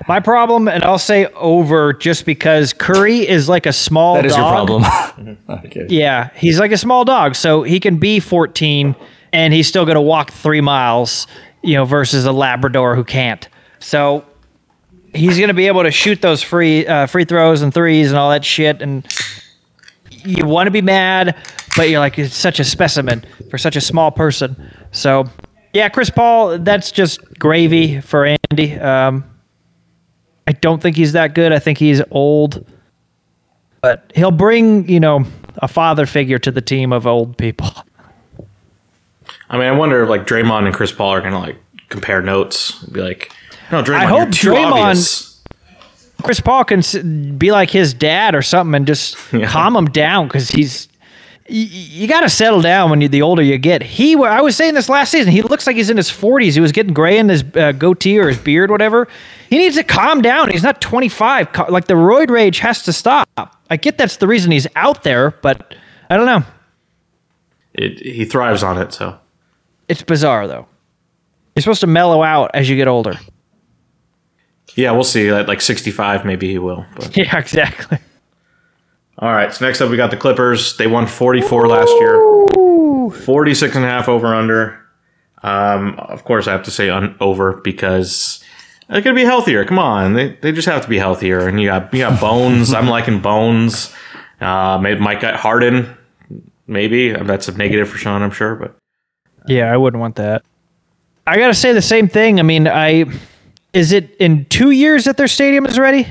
My problem, and I'll say over just because Curry is like a small That is your dog. problem. <laughs> <laughs> okay. Yeah, he's like a small dog, so he can be 14 and he's still going to walk three miles, you know, versus a Labrador who can't. So he's going to be able to shoot those free uh, free throws and threes and all that shit. And you want to be mad, but you're like it's such a specimen for such a small person. So yeah, Chris Paul, that's just gravy for Andy. Um, I don't think he's that good. I think he's old but he'll bring you know a father figure to the team of old people. I mean, I wonder if like Draymond and Chris Paul are gonna like compare notes. Be like, no, Draymond, I hope Draymond- obvious. Chris Paul can be like his dad or something and just <laughs> Yeah. calm him down because he's. You, you got to settle down when you the older you get. He, I was saying this last season. He looks like he's in his forties. He was getting gray in his uh, goatee or his beard, whatever. He needs to calm down. He's not twenty five. Like the roid rage has to stop. I get that's the reason he's out there, but I don't know. It, he thrives on it. So It's bizarre though. You're supposed to mellow out as you get older. Yeah, we'll see. At like 65, maybe he will. But <laughs> Yeah, exactly. all right. So next up, we got the Clippers. They won 44 last year. 46 and a half over under. Um, of course, I have to say un- over because they're gonna be healthier. Come on, they, they just have to be healthier. And you got you got Bones. I'm <laughs> liking Bones. Uh, maybe Mike got Harden. Maybe that's a negative for Sean. I'm sure, but Yeah, I wouldn't want that. I gotta say the same thing. I mean, I is it in two years that their stadium is ready?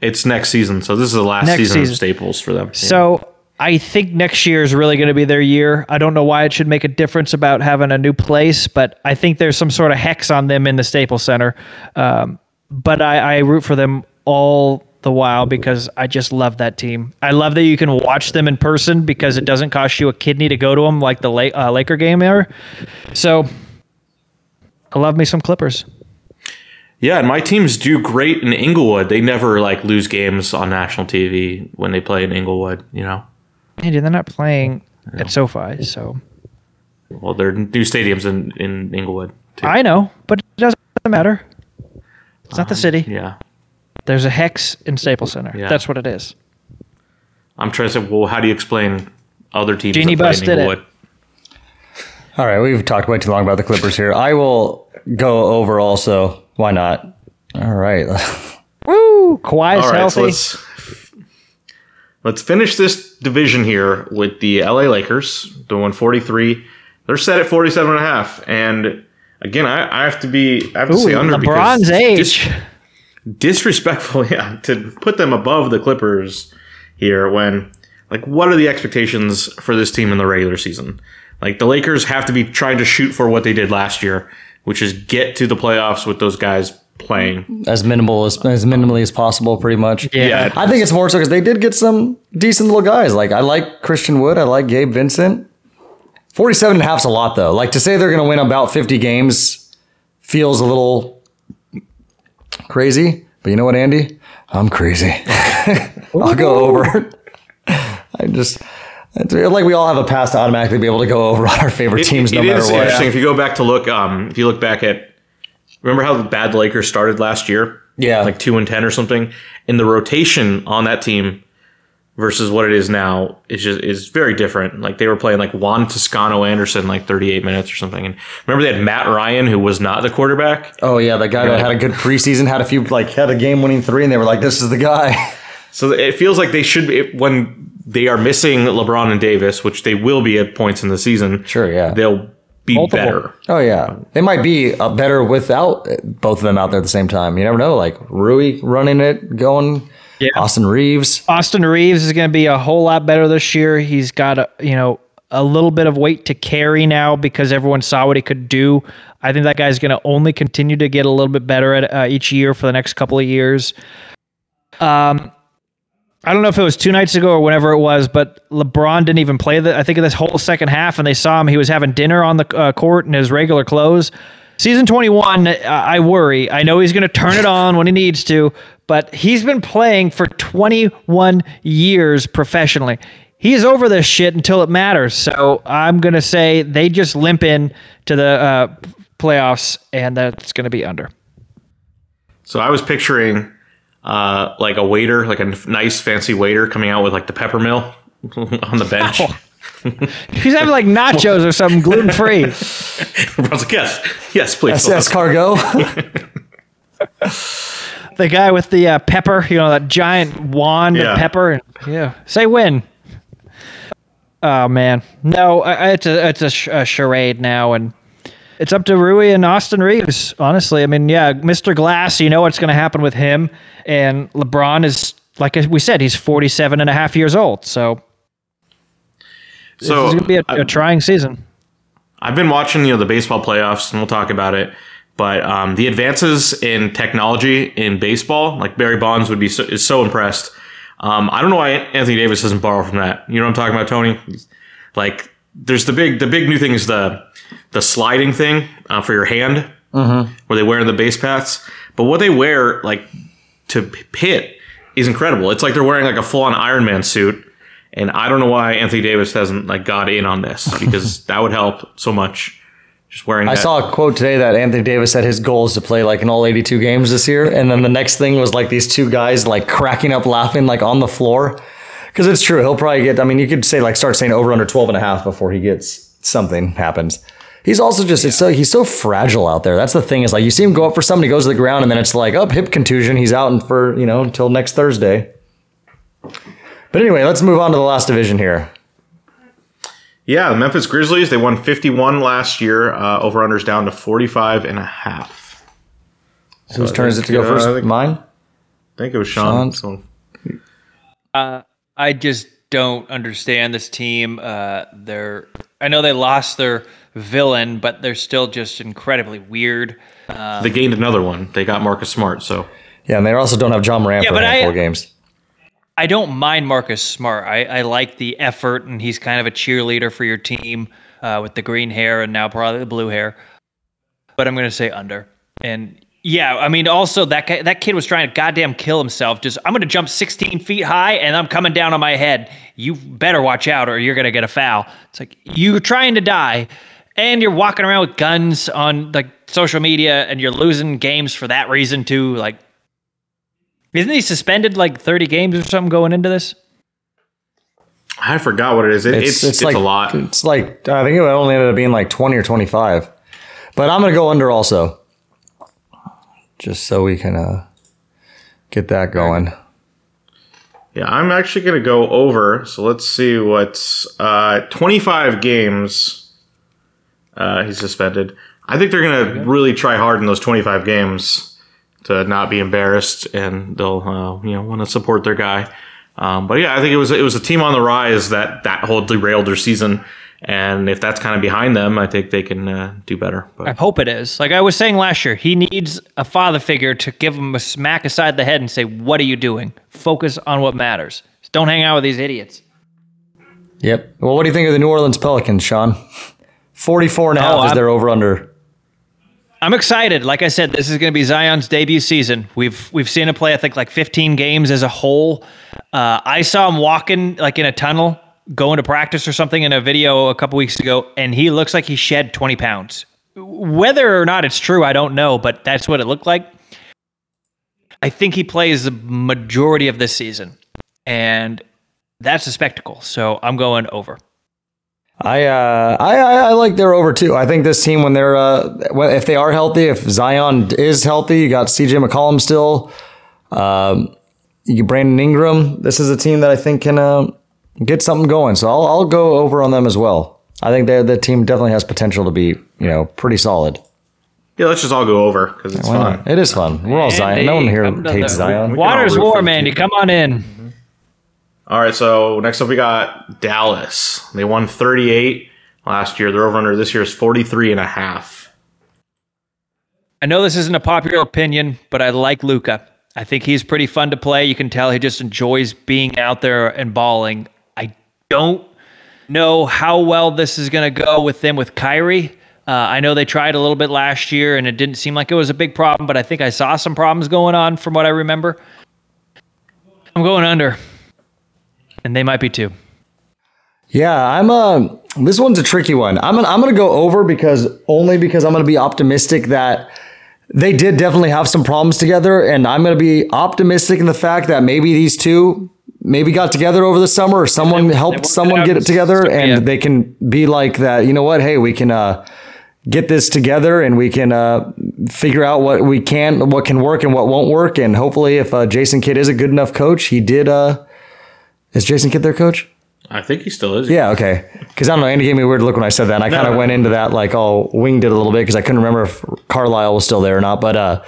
it's next season. So this is the last Next season, season. of Staples for them. So I think next year is really going to be their year. I don't know why it should make a difference about having a new place, but I think there's some sort of hex on them in the Staples Center. Um, but I, I root for them all the while because I just love that team. I love that you can watch them in person because it doesn't cost you a kidney to go to them like the La- uh, Laker game there. So I love me some Clippers. Yeah, and my teams do great in Inglewood. They never like lose games on national TV when they play in Inglewood. You know, Andy, they're not playing at SoFi, so well, they're new stadiums in in Inglewood. Too. I know, but it doesn't matter. It's not the um, city. yeah, There's a hex in Staples Center. Yeah. That's what it is. I'm trying to say, well, how do you explain other teams Jeannie that play in did it. All right, we've talked way too long about the Clippers here. I will go over also. Why not? All right. <laughs> Woo! Kawhi's All right, healthy. so let's let's finish this division here with the LA Lakers doing 43. They're set at 47 and a half, and again, I, I have to be I have to Ooh, say under LeBron's because age. dis- disrespectful, <laughs> yeah, to put them above the Clippers here when like what are the expectations for this team in the regular season? Like the Lakers have to be trying to shoot for what they did last year, which is get to the playoffs with those guys playing. as minimal as, as minimally as possible, pretty much. Yeah. I think it's more so because they did get some decent little guys. Like I like Christian Wood. I like Gabe Vincent. 47 and a half is a lot though. Like to say they're going to win about 50 games feels a little crazy. But you know what, Andy? I'm crazy. <laughs> I'll go over. <laughs> I just I feel like we all have a pass to automatically be able to go over on our favorite teams It- no it matter what. interesting if you go back to look. Um, if you look back at, remember how the bad the Lakers started last year? Yeah. like two and ten or something. And the rotation on that team versus what it is now is just is very different. Like they were playing like Juan Toscano Anderson like 38 minutes or something. And remember they had Matt Ryan who was not the quarterback. Oh yeah, the guy that had a good preseason had a few like had a game winning three, and they were like, "This is the guy." So it feels like they should be when they are missing LeBron and Davis, which they will be at points in the season. Sure, yeah. they'll be Multiple. better. Oh yeah, they might be uh, better without both of them out there at the same time. You never know. Like Rui running it, going Yeah. Austin Reaves. Austin Reaves is going to be a whole lot better this year. He's got a, you know a little bit of weight to carry now because everyone saw what he could do. I think that guy's going to only continue to get a little bit better at uh, each year for the next couple of years. Um, I don't know if it was two nights ago or whenever it was, but LeBron didn't even play the. I think of this whole second half, and they saw him. He was having dinner on the uh, court in his regular clothes. Season 21, uh, I worry. I know he's going to turn it on when he needs to, but he's been playing for 21 years professionally. He's over this shit until it matters. So I'm going to say they just limp in to the uh, playoffs, and that's going to be under. So I was picturing uh, like a waiter, like a nice fancy waiter coming out with like the pepper mill <laughs> on the bench. He's having like nachos or something gluten free. <laughs> Like, yes, yes, please. SS Cargo. <laughs> the guy with the uh, pepper, you know, that giant wand Yeah. of pepper. And, yeah, say when. Oh man, no, I- I- it's a it's a, sh- a charade now, and it's up to Rui and Austin Reaves. Honestly, I mean, yeah, Mr. Glass, you know what's going to happen with him, and LeBron is like we said, he's 47 and a half years old, so this so is going to be a trying season. I've been watching, you know, the baseball playoffs, and we'll talk about it. But um, the advances in technology in baseball, like Barry Bonds would be so, is so impressed. Um, I don't know why Anthony Davis doesn't borrow from that. You know what I'm talking about, Tony? Like, there's the big the big new thing is the the sliding thing uh, for your hand, where they wear in the base paths. But what they wear, like to p- hit, is incredible. It's like they're wearing like a full on Iron Man suit. And I don't know why Anthony Davis hasn't like got in on this <laughs> because that would help so much. Just wearing. I that. saw a quote today that Anthony Davis said his goal is to play like in all 82 games this year. And then the next thing was like these two guys like cracking up laughing like on the floor. Because it's true. He'll probably get, I mean, you could say like start saying over under 12 and a half before he gets something happens. He's also just, it's so, he's so fragile out there. That's the thing is like you see him go up for somebody, goes to the ground, and then it's like, up hip contusion. He's out and for, you know, until next Thursday. But anyway, let's move on to the last division here. Yeah, the Memphis Grizzlies, they won 51 last year. Uh, over unders down to 45 and a half. Whose turn is it to go uh, first? I think- Mine? I think it was Sean. Sean's. So- I just don't understand this team. Uh, they're I know they lost their villain, but they're still just incredibly weird. they gained another one. They got Marcus Smart. So Yeah, and they also don't have Ja Morant Yeah, for but a I- handful of games. I don't mind Marcus Smart. I, I like the effort, and he's kind of a cheerleader for your team uh, with the green hair and now probably the blue hair. But I'm going to say under. And yeah, I mean, also that guy, that kid was trying to goddamn kill himself. Just I'm going to jump 16 feet high, and I'm coming down on my head. You better watch out, or you're going to get a foul. It's like you're trying to die, and you're walking around with guns on like social media, and you're losing games for that reason too. Like isn't he suspended like 30 games or something going into this? I forgot what it is. It, it's, it's, like a lot. It's like I think it only ended up being like twenty or twenty five, but I'm gonna go under also, just so we can uh, get that going. Yeah, I'm actually going to go over. So let's see what's uh, 25 games uh, he's suspended. I think they're going to really try hard in those 25 games to not be embarrassed, and they'll uh, you know want to support their guy. Um, but yeah, I think it was it was a team on the rise that that whole derailed their season, and if that's kind of behind them, I think they can uh, do better. I hope it is. Like I was saying last year, he needs a father figure to give him a smack aside the head and say, What are you doing? Focus on what matters. Don't hang out with these idiots. Yep. Well, what do you think of the New Orleans Pelicans, Sean? <laughs> 44 and a half Oh, is I'm- their over under. I'm excited. Like I said, this is going to be Zion's debut season. We've we've seen him play, I think, like 15 games as a whole. Uh, I saw him walking like in a tunnel, going to practice or something in a video a couple weeks ago, and he looks like he shed 20 pounds. Whether or not it's true, I don't know, but that's what it looked like. I think he plays the majority of this season, and that's a spectacle. So I'm going over. I, uh, I I I like their over too. I think this team when they're uh, if they are healthy, if Zion is healthy, you got CJ McCollum still. Um, you Brandon Ingram. This is a team that I think can uh, get something going. So I'll I'll go over on them as well. I think they the team definitely has potential to be you know pretty solid. Yeah, let's just all go over because it's Why fun. not? It is fun. We're all Zion. No one here hates Zion. We can Water's all root for warm, the Andy. team. Come on in. Mm-hmm. All right, so next up we got Dallas. They won 38 last year. Their over under this year is 43 and a half. I know this isn't a popular opinion, but I like Luka. I think he's pretty fun to play. You can tell he just enjoys being out there and balling. Don't know how well this is going to go with them with Kyrie. Uh, I know they tried a little bit last year and it didn't seem like it was a big problem, but I think I saw some problems going on from what I remember. I'm going under, and they might be too. Yeah, I'm a. This one's a tricky one. I'm gonna, I'm gonna go over because only because I'm gonna be optimistic that they did definitely have some problems together, and I'm gonna be optimistic in the fact that maybe these two maybe got together over the summer or someone helped worked it someone get it together, stuff, and yeah. they can be like that. You know what? Hey, we can. uh get this together and we can uh, figure out what we can, what can work and what won't work. And hopefully, if uh, Jason Kidd is a good enough coach, he did. Uh, is Jason Kidd their coach? I think he still is. Yeah, okay. Because I don't know, Andy gave me a weird look when I said that. And I kind of no. went into that like all winged it a little bit because I couldn't remember if Carlisle was still there or not. But uh,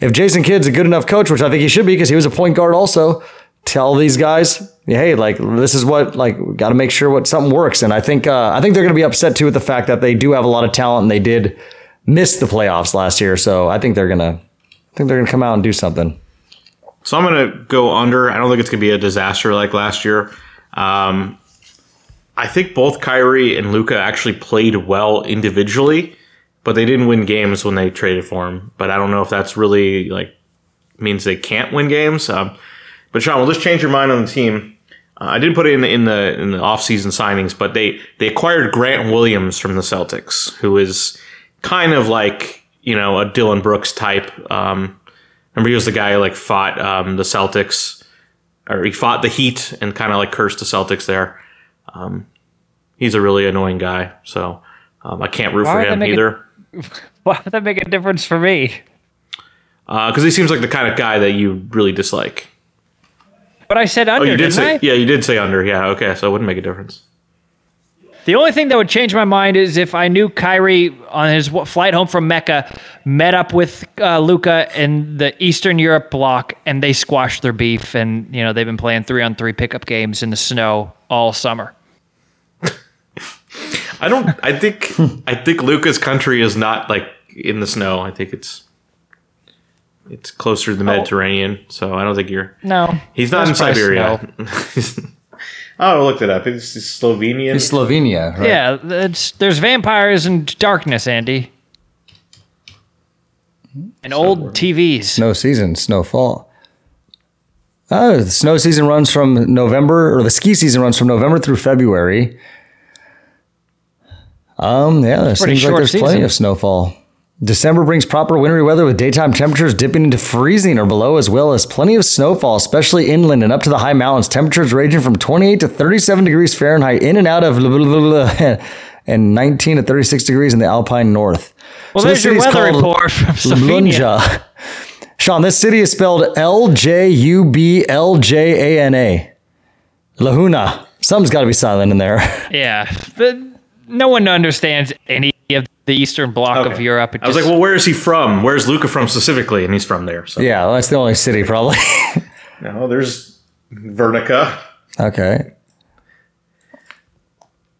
if Jason Kidd's a good enough coach, which I think he should be because he was a point guard also, tell these guys, hey, like this is what like got to make sure what something works. And I think uh, I think they're going to be upset too with the fact that they do have a lot of talent and they did miss the playoffs last year. So I think they're gonna, I think they're gonna come out and do something. So I'm to go under. I don't think it's to be a disaster like last year. Um, I think both Kyrie and Luka actually played well individually, but they didn't win games when they traded for him. But I don't know if that's really like means they can't win games. Um, but Sean, we'll just change your mind on the team. Uh, I didn't put it in the in the in the offseason signings, but they they acquired Grant Williams from the Celtics, who is kind of like you know a Dillon Brooks type. Um, remember, he was the guy who like fought um, the Celtics, or he fought the Heat and kind of like cursed the Celtics there. Um, he's a really annoying guy, so um, I can't root Why for him either. <laughs> Why would that make a difference for me? Because he seems like the kind of guy that you really dislike. But I said under. Oh, you did say I? yeah, you did say under. Yeah, okay, so it wouldn't make a difference. The only thing that would change my mind is if I knew Kyrie on his flight home from Mecca met up with uh, Luka in the Eastern Europe block and they squashed their beef and you know they've been playing three on three pickup games in the snow all summer. <laughs> I don't. I think. I think Luka's country is not like in the snow. I think it's. It's closer to the Mediterranean, so I don't think you're. No, He's not in there's probably Siberia. <laughs> oh, I looked it up. It's Slovenian. It's Slovenia, right? Yeah, it's, there's vampires and darkness, Andy, and old TVs. snow season, snowfall. Oh, the snow season runs from November, or the ski season runs from November through February. Um, yeah, it seems like short there's plenty of snowfall. December brings proper wintry weather with daytime temperatures dipping into freezing or below, as well as plenty of snowfall, especially inland and up to the high mountains. Temperatures ranging from 28 to 37 degrees Fahrenheit in and out of blah, blah, blah, and 19 to 36 degrees in the Alpine North. Well, So there's this your weather called report from Slovenia. <laughs> Sean, this city is spelled L J U B L J A N A. Lahuna. Something's got to be silent in there. <laughs> Yeah, but no one understands any of the Eastern Bloc of Europe. It I was like, well, where is he from? Where's Luka from specifically? And he's from there. So yeah, well, that's the only city, probably. <laughs> no, there's Vernica. okay.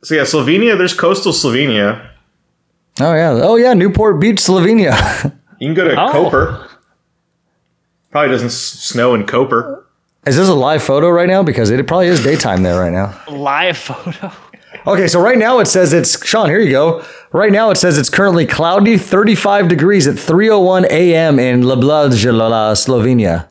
So yeah, Slovenia. There's coastal Slovenia. Oh, yeah. Oh, yeah. Newport Beach, Slovenia. You can go to Oh. Koper. Probably doesn't snow in Koper. is this a live photo right now? Because it probably is daytime there right now. live photo. Okay, so right now it says it's Sean. Here you go. Right now it says it's currently cloudy, 35 degrees at 3:01 a.m. in Ljubljana, Slovenia.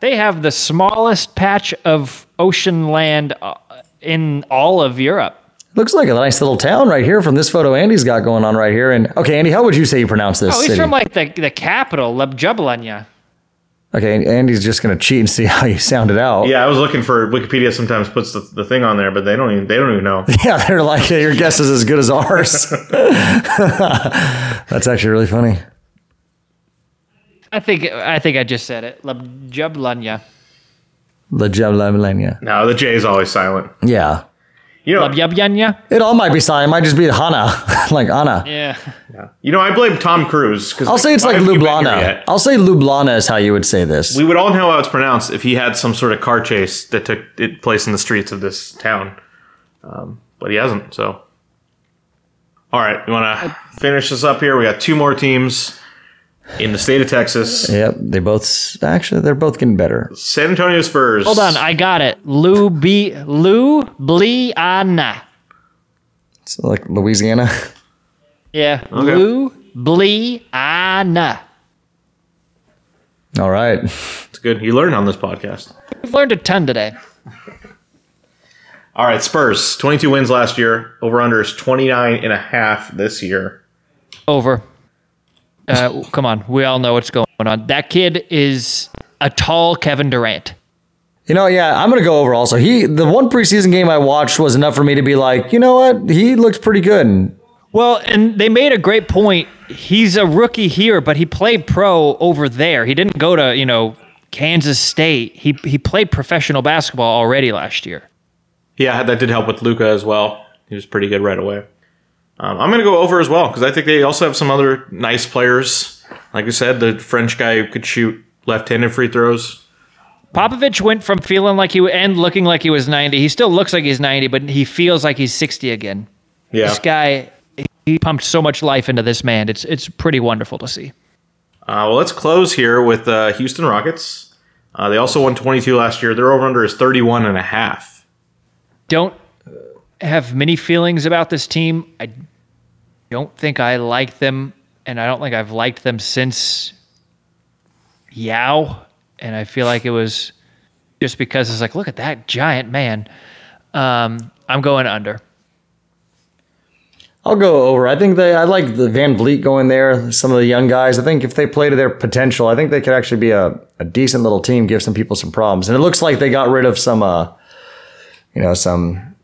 They have the smallest patch of ocean land uh, in all of Europe. Looks like a nice little town right here from this photo Andy's got going on right here. And okay, Andy, how would you say you pronounce this Oh, he's city? from like the the capital, Ljubljana. Okay, Andy's just gonna cheat and see <laughs> how you sound it out. Yeah, I was looking for Wikipedia. Sometimes puts the, the thing on there, but they don't even they don't even know. <laughs> Yeah, they're like, "Yeah, your <laughs> guess is as good as ours. That's actually really funny. I think I think I just said it. Ljubljana. The Jablania. no, the J is always silent. Yeah. You know, Lub yub yanya. It all might be silent. It might just be Hana, <laughs> like Anna. Yeah. yeah. you know, I blame Tom Cruise because I'll say it's like Lublana. I'll say Lublana is how you would say this. We would all know how it's pronounced if he had some sort of car chase that took it place in the streets of this town. Um, but he hasn't. So, all right, you want to finish this up here? We got two more teams in the state of Texas. Yep, they both actually they're both getting better. San Antonio Spurs. Hold on, I got it. Lou B Lou Bliana. It's like Louisiana. <laughs> Yeah. Lou Bliana. All right. It's good. You learn on this podcast. We've learned a ton today. All right, Spurs. 22 wins last year. Over under is 29 and a half this year. Over. Uh, come on, we all know what's going on. That kid is a tall Kevin Durant. You know, yeah, I'm gonna go over also. He the one preseason game I watched was enough for me to be like, you know what? He looks pretty good. Well, and they made a great point. He's a rookie here, but he played pro over there. He didn't go to, you know, Kansas State. He he played professional basketball already last year. Yeah, that did help with Luka as well. He was pretty good right away. Um, I'm going to go over as well because I think they also have some other nice players. Like I said, the French guy who could shoot left-handed free throws. Popovich went from feeling like he and looking like he was 90. He still looks like he's 90, but he feels like he's 60 again. Yeah. This guy, he pumped so much life into this man. It's it's pretty wonderful to see. Uh, well, let's close here with uh, Houston Rockets. Uh, they also won 22 last year. Their over-under is 31 and a half. Don't have many feelings about this team. I don't think I like them, and I don't think I've liked them since Yao. And I feel like it was just because it's like, look at that giant man. Um, I'm going under. I'll go over. I think they I like the VanVleet going there, some of the young guys. I think if they play to their potential, I think they could actually be a, a decent little team, give some people some problems. And it looks like they got rid of some uh you know, some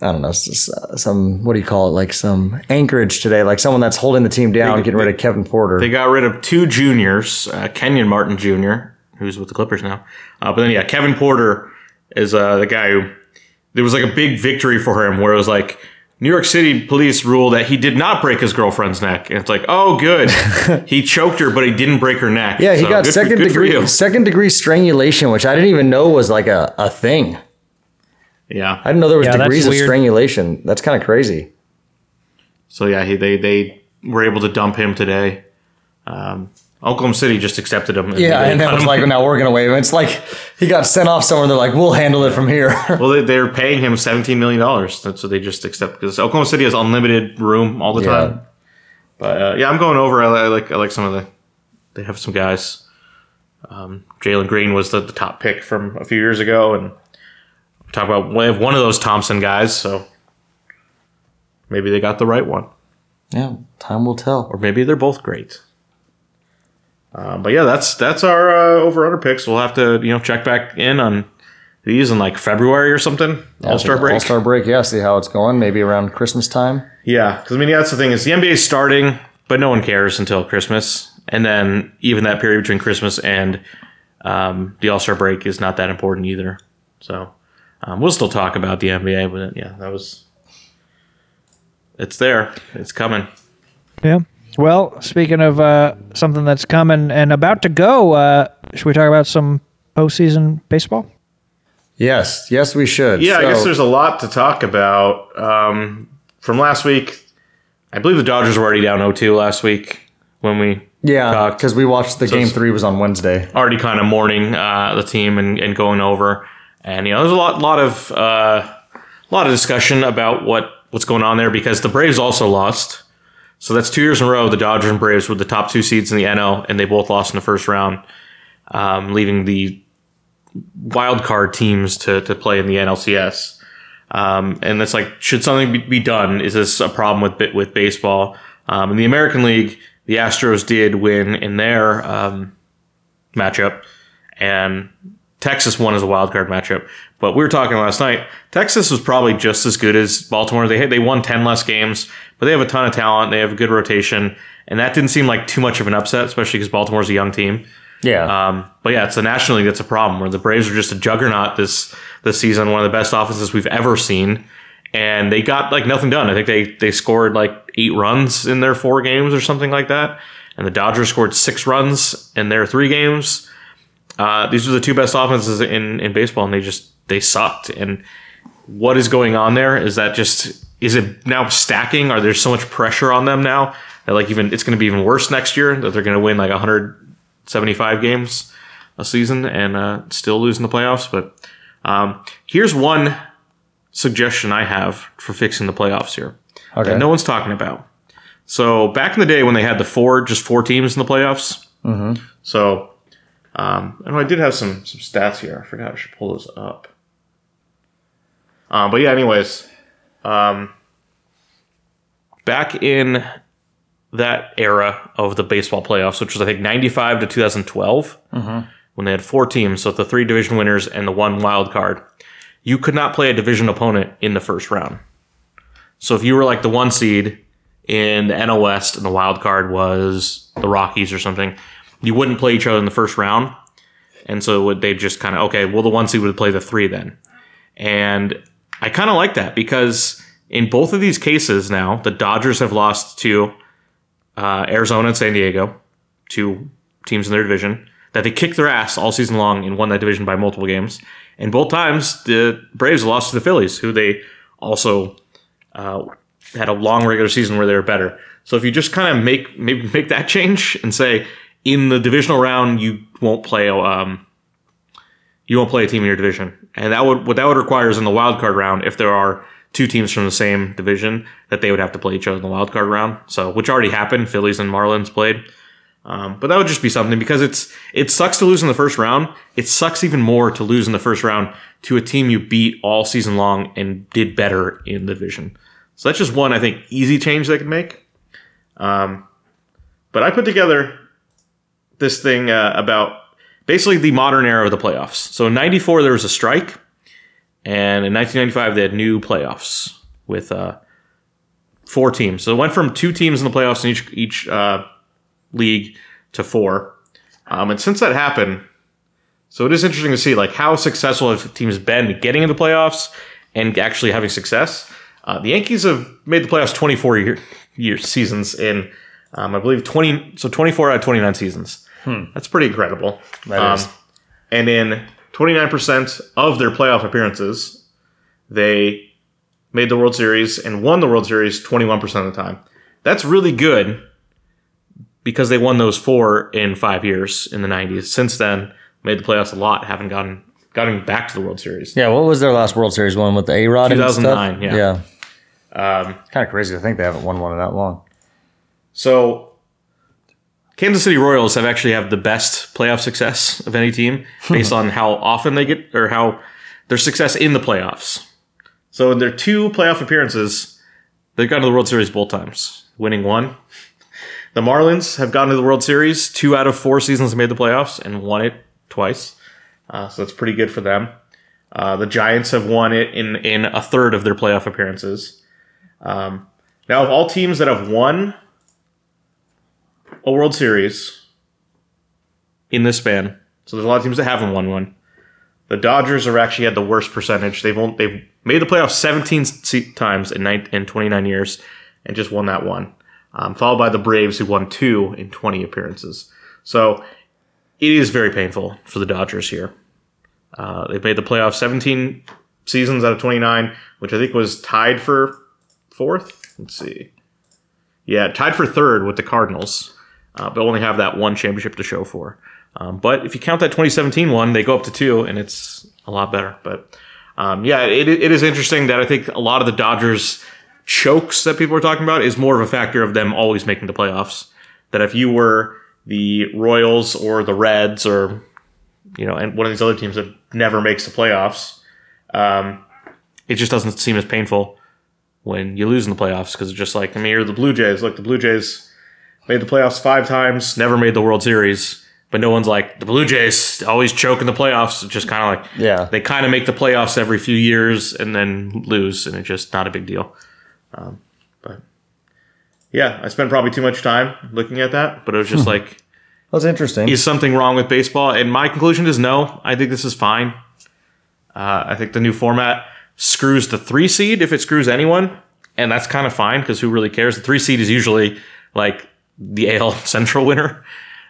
I don't know, some what do you call it? Like some anchorage today, like someone that's holding the team down, They- getting rid of Kevin Porter. They got rid of two juniors, uh, Kenyon Martin Jr., who's with the Clippers now. Uh, but then, yeah, Kevin Porter is uh, the guy who there was like a big victory for him where it was like New York City police ruled that he did not break his girlfriend's neck. And it's like, oh, good. <laughs> he choked her, but he didn't break her neck. yeah, he So got second for degree second degree strangulation, which I didn't even know was like a, a thing. Yeah. I didn't know there was Yeah, degrees of weird. strangulation. That's kind of crazy. So yeah, he, they they were able to dump him today. Um, Oklahoma City just accepted him. Yeah, They and that was him. like now we're gonna waive. It's like he got sent off somewhere. They're like, we'll handle it from here. <laughs> well, they, they're paying him seventeen million dollars. That's what they just accept because Oklahoma City has unlimited room all the Yeah. time. But uh, yeah, I'm going over. I, I like I like some of the. They have some guys. Um, Jalen Green was the, the top pick from a few years ago, and talk about we have one of those Thompson guys. So maybe they got the right one. yeah, time will tell. or maybe they're both great. Uh, but yeah, that's that's our uh, over under picks. We'll have to you know check back in on these in like February or something. All Star break. All Star break. Yeah, see how it's going. Maybe around Christmas time. Yeah, because I mean yeah, that's the thing is the NBA is starting, but no one cares until Christmas, and then even that period between Christmas and um, the All Star break is not that important either. So um, we'll still talk about the NBA, but yeah, that was it's there, it's coming. Yeah. Well, speaking of uh, something that's coming and about to go, uh, should we talk about some postseason baseball? Yes, yes, we should. Yeah, I guess there's a lot to talk about. Um, from last week, I believe the Dodgers were already down 0-2 last week when we yeah, because we watched the game three was on Wednesday. already kind of mourning uh, the team and, and going over. And you know, there's a lot, lot of, uh, lot of discussion about what what's going on there because the Braves also lost. So that's two years in a row. The Dodgers and Braves were the top two seeds in the NL, and they both lost in the first round, um, leaving the wild card teams to, to play in the NLCS. Um, and it's like, should something be, done? Is this a problem with with baseball? Um, in the American League, the Astros did win in their um, matchup, and Texas won as a wild card matchup. But we were talking last night. Texas was probably just as good as Baltimore. They they won ten less games, but they have a ton of talent. They have a good rotation, and that didn't seem like too much of an upset, especially because Baltimore's a young team. Yeah, Um, but yeah, it's the National League that's a problem where the Braves are just a juggernaut this this season, one of the best offenses we've ever seen, and they got like nothing done. I think they they scored like eight runs in their four games or something like that, and the Dodgers scored six runs in their three games. Uh, these were the two best offenses in in baseball, and they just they sucked. And what is going on there? Is that just is it now stacking? Are there so much pressure on them now that like even it's going to be even worse next year that they're going to win like 175 games a season and uh, still lose in the playoffs? But um, here's one suggestion I have for fixing the playoffs here Okay. that no one's talking about. So back in the day when they had the four, just four teams in the playoffs. Mm-hmm. So, um, and I did have some some stats here. I forgot I should pull those up. Um, but yeah, anyways, um, back in that era of the baseball playoffs, which was I think ninety five to two thousand twelve, when they had four teams, so the three division winners and the one wild card, you could not play a division opponent in the first round. So if you were like the one seed in the NL West and the wild card was the Rockies or something, you wouldn't play each other in the first round. And so they just kind of okay, well the one seed would play the three then. And I kind of like that because in both of these cases now, the Dodgers have lost to uh, Arizona and San Diego, two teams in their division, that they kicked their ass all season long and won that division by multiple games. And both times, the Braves lost to the Phillies, who they also uh, had a long regular season where they were better. So if you just kind of make maybe make that <laughs> change and say in the divisional round you won't play um, you won't play a team in your division, and that would what that would require is in the wild card round if there are two teams from the same division that they would have to play each other in the wild card round. So which already happened, Phillies and Marlins played. Um, but that would just be something because it's it sucks to lose in the first round. It sucks even more to lose in the first round to a team you beat all season long and did better in the division. So that's just one I think easy change they could make. Um, but I put together this thing uh, about basically the modern era of the playoffs. So in '94 there was a strike, and in 1995 they had new playoffs with uh, four teams. So it went from two teams in the playoffs in each each uh, league to four. Um, and since that happened, so it is interesting to see like how successful have teams been getting into the playoffs and actually having success. Uh, the Yankees have made the playoffs 24 year, year seasons in, um, I believe 20, so 24 out of 29 seasons. That's pretty incredible. That um, is. And in 29% of their playoff appearances, they made the World Series and won the World Series 21% of the time. That's really good because they won those four in five years in the 90s. Since then, made the playoffs a lot, haven't gotten gotten back to the World Series. Yeah, what was their last World Series one with the A Rod? 2009, yeah. Yeah. Um, Kind of crazy to think they haven't won one in that long. So Kansas City Royals have actually have the best playoff success of any team <laughs> based on how often they get or how their success in the playoffs. So in their two playoff appearances, they've gotten to the World Series both times, winning one. The Marlins have gotten to the World Series two out of four seasons, made the playoffs and won it twice. Uh, so that's pretty good for them. Uh, the Giants have won it in in a third of their playoff appearances. Um, now, of all teams that have won a World Series in this span. So there's a lot of teams that haven't won one. The Dodgers are actually had the worst percentage. They've only, they've made the playoffs 17 times in, nine, in 29 years and just won that one. Um, followed by the Braves, who won two in 20 appearances. So it is very painful for the Dodgers here. Uh, they've made the playoffs 17 seasons out of 29, which I think was tied for fourth. Let's see. Yeah, tied for third with the Cardinals, uh, but only have that one championship to show for. Um, but if you count that 2017 one, they go up to two, and it's a lot better. But um, yeah, it, it is interesting that I think a lot of the Dodgers chokes that people are talking about is more of a factor of them always making the playoffs. That if you were the Royals or the Reds or you know, and one of these other teams that never makes the playoffs, um, it just doesn't seem as painful when you lose in the playoffs because it's just like I mean, you're the Blue Jays. Look, the Blue Jays made the playoffs five times, never made the World Series, but no one's like the Blue Jays always choke in the playoffs. It's just kind of like Yeah. they kind of make the playoffs every few years and then lose, and it's just not a big deal. Um, but yeah, I spent probably too much time looking at that, but it was just like That's interesting. is something wrong with baseball? And my conclusion is no. I think this is fine. Uh, I think the new format screws the three seed if it screws anyone, and that's kind of fine because who really cares? The three seed is usually like the AL Central winner,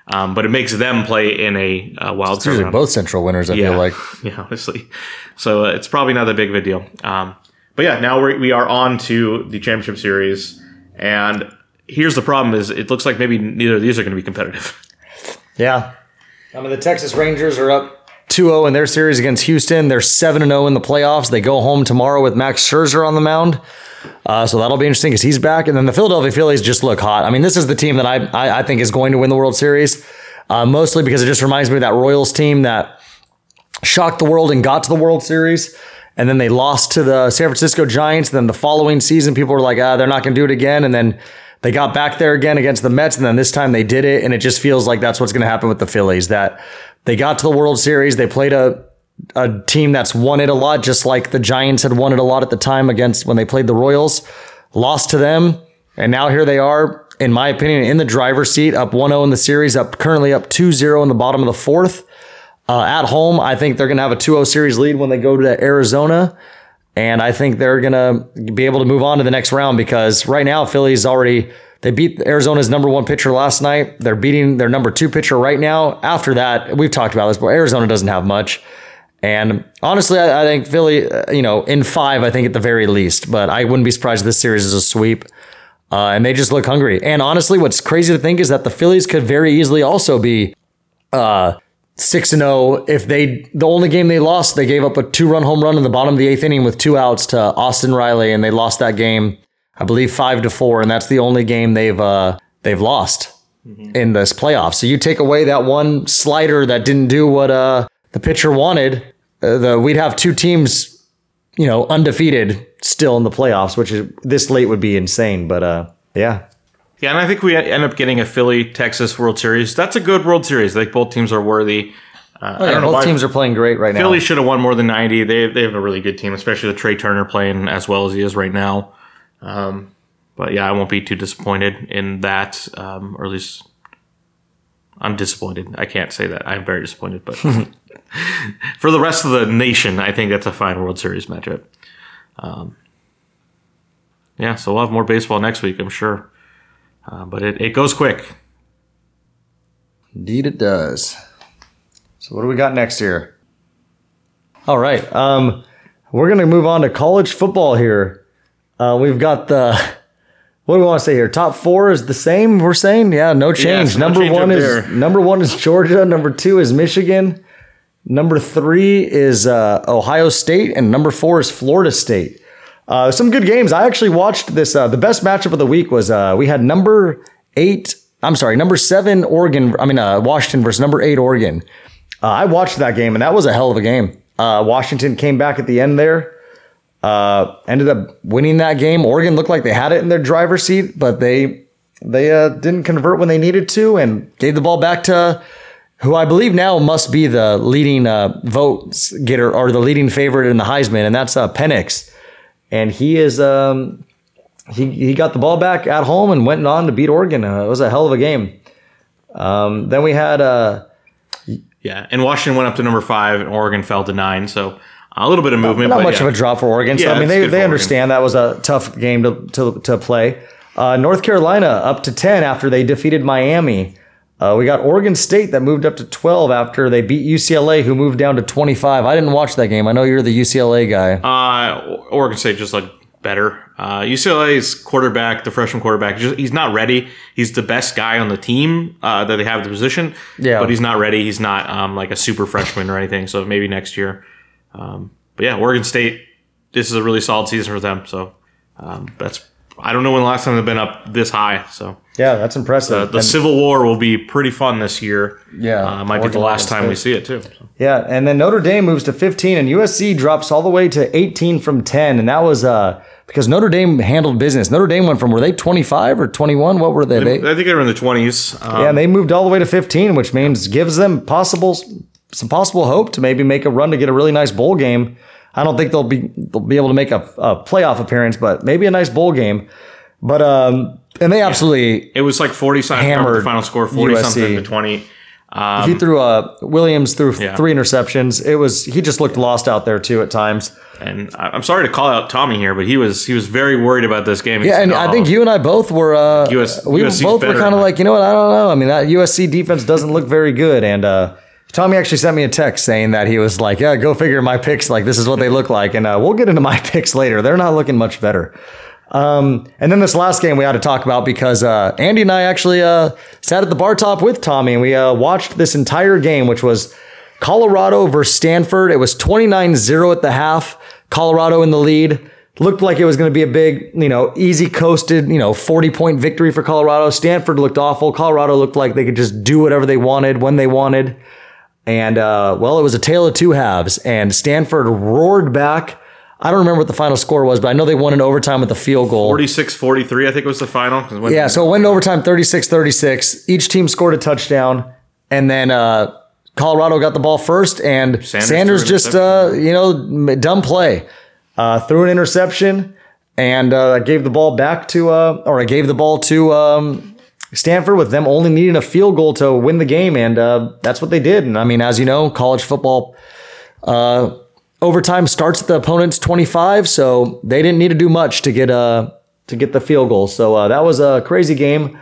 um, but it makes them play in a uh, wild card Usually both Central winners, I yeah, feel like. <laughs> yeah, honestly. So uh, it's probably not that big of a deal. Um, but yeah, now we're, we are on to the championship series, and here's the problem: is it looks like maybe neither of these are going to be competitive. <laughs> Yeah. I mean, the Texas Rangers are up 2 0 in their series against Houston. They're 7 0 in the playoffs. They go home tomorrow with Max Scherzer on the mound. Uh, so that'll be interesting because he's back. And then the Philadelphia Phillies just look hot. I mean, this is the team that I, I, I think is going to win the World Series, uh, mostly because it just reminds me of that Royals team that shocked the world and got to the World Series. And then they lost to the San Francisco Giants. Then the following season, people were like, ah, they're not going to do it again. And then they got back there again against the Mets. And then this time they did it. And it just feels like that's what's going to happen with the Phillies that they got to the World Series. They played a, a team that's won it a lot, just like the Giants had won it a lot at the time against when they played the Royals, lost to them. And now here they are, in my opinion, in the driver's seat, up 1 0 in the series, up currently up 2 0 in the bottom of the fourth. Uh, at home, I think they're going to have a 2 0 series lead when they go to Arizona. And I think they're going to be able to move on to the next round because right now, Philly's already, they beat Arizona's number one pitcher last night. They're beating their number two pitcher right now. After that, we've talked about this, but Arizona doesn't have much. And honestly, I, I think Philly, uh, you know, in five, I think at the very least, but I wouldn't be surprised if this series is a sweep. Uh, and they just look hungry. And honestly, what's crazy to think is that the Phillies could very easily also be uh, six and zero if they the only game they lost they gave up a two run home run in the bottom of the eighth inning with two outs to Austin Riley and they lost that game I believe five to four and that's the only game they've uh, they've lost in this playoff. So you take away that one slider that didn't do what uh, the pitcher wanted, uh, the we'd have two teams you know undefeated still in the playoffs, which is this late would be insane. But uh, yeah, Yeah, and I think we end up getting a Philly Texas World Series. That's a good World Series. I think both teams are worthy. Uh, I don't know both teams are playing great right now. Philly should have won more than 90. They, they have a really good team, especially with Trea Turner playing as well as he is right now. Um, but yeah, I won't be too disappointed in that, um, or at least I'm disappointed. I can't say that. I'm very disappointed, but <laughs> for the rest of the nation, I think that's a fine World Series matchup. Um, yeah, so we'll have more baseball next week, I'm sure. Uh, but it, it goes quick. Indeed, it does. So, what do we got next here? All right. Um, we're going to move on to college football here. Uh, we've got the, what do we want to say here? Top four is the same, we're saying? Yeah, no change. so no number change one is there. number one is Georgia. Number two is Michigan. Number three is uh, Ohio State. And number four is Florida State. Uh, some good games. I actually watched this. Uh, the best matchup of the week was uh, we had number eight. I'm sorry, number seven Oregon. I mean uh, Washington versus number eight Oregon. Uh, I watched that game and that was a hell of a game. Washington came back at the end there. Ended up winning that game. Oregon looked like they had it in their driver's seat, but they they didn't convert when they needed to and gave the ball back to who I believe now must be the leading uh, votes getter or the leading favorite in the Heisman, and that's uh, Penix. And he is um, he he got the ball back at home and went on to beat Oregon. Uh, it was a hell of a game. Um, then we had uh, Yeah, and Washington went up to number five, and Oregon fell to nine. So a little bit of movement. not but much yeah. of a drop for Oregon. So Yeah, I mean, they, they Oregon. understand that was a tough game to to, to play. Uh, North Carolina up to ten after they defeated Miami. Uh, we got Oregon State that moved up to twelve after they beat UCLA, who moved down to twenty five. I didn't watch that game. I know you're the UCLA guy. Uh, Oregon State just looked better. Uh, UCLA's quarterback, the freshman quarterback, just, he's not ready. He's the best guy on the team uh, that they have at the position. Yeah. but he's not ready. He's not um, like a super freshman or anything. So maybe next year. Um, but yeah, Oregon State. This is a really solid season for them. So um, that's I don't know when the last time they've been up this high. So yeah, that's impressive. uh, the And- Civil War will be pretty fun this year. Yeah, uh, might be the last time we see it too. So. Yeah, and then Notre Dame moves to 15, and USC drops all the way to 18 from 10, and that was uh because Notre Dame handled business. Notre Dame went from were they 25 or 21? What were they? They- I think they were in the twenties. Um, yeah, and they moved all the way to 15, which means gives them possible some possible hope to maybe make a run to get a really nice bowl game. I don't think they'll be they'll be able to make a, a playoff appearance, but maybe a nice bowl game. But um, and they absolutely It was like forty something. Hammered final score forty something USC. to twenty. he threw uh Williams threw Yeah. three interceptions. It was he just looked lost out there too at times. And I- I'm sorry to call out Tommy here, but he was he was very worried about this game. He Yeah, said, and I "Oh, think you and I both were. Uh, US we USC's both were kind of like, you know what? I don't know. I mean, that USC defense doesn't look very good. And uh, Tommy actually sent me a text saying that he was like, "Yeah, go figure. My picks, like this is what they look like." And uh, we'll get into my <laughs> picks later. They're not looking much better. Um, and then this last game we had to talk about because uh, Andy and I actually uh, sat at the bar top with Tommy and we uh, watched this entire game, which was Colorado versus Stanford. It was 29 0 at the half. Colorado in the lead. Looked like it was going to be a big, you know, easy coasted, you know, 40 point victory for Colorado. Stanford looked awful. Colorado looked like they could just do whatever they wanted when they wanted. And, uh, well, it was a tale of two halves. And Stanford roared back. I don't remember what the final score was, but I know they won in overtime with a field goal. 46-43, I think was the final. Yeah, so it went into overtime 36 36. Each team scored a touchdown. And then uh, Colorado got the ball first, and Sanders Sanders, just, uh, you know, dumb play. Uh, threw an interception and uh, gave the ball back to, uh, or I gave the ball to um, Stanford with them only needing a field goal to win the game. And uh, that's what they did. And I mean, as you know, college football uh, overtime starts at the opponent's 25, so they didn't need to do much to get uh to get the field goal. So uh, that was a crazy game.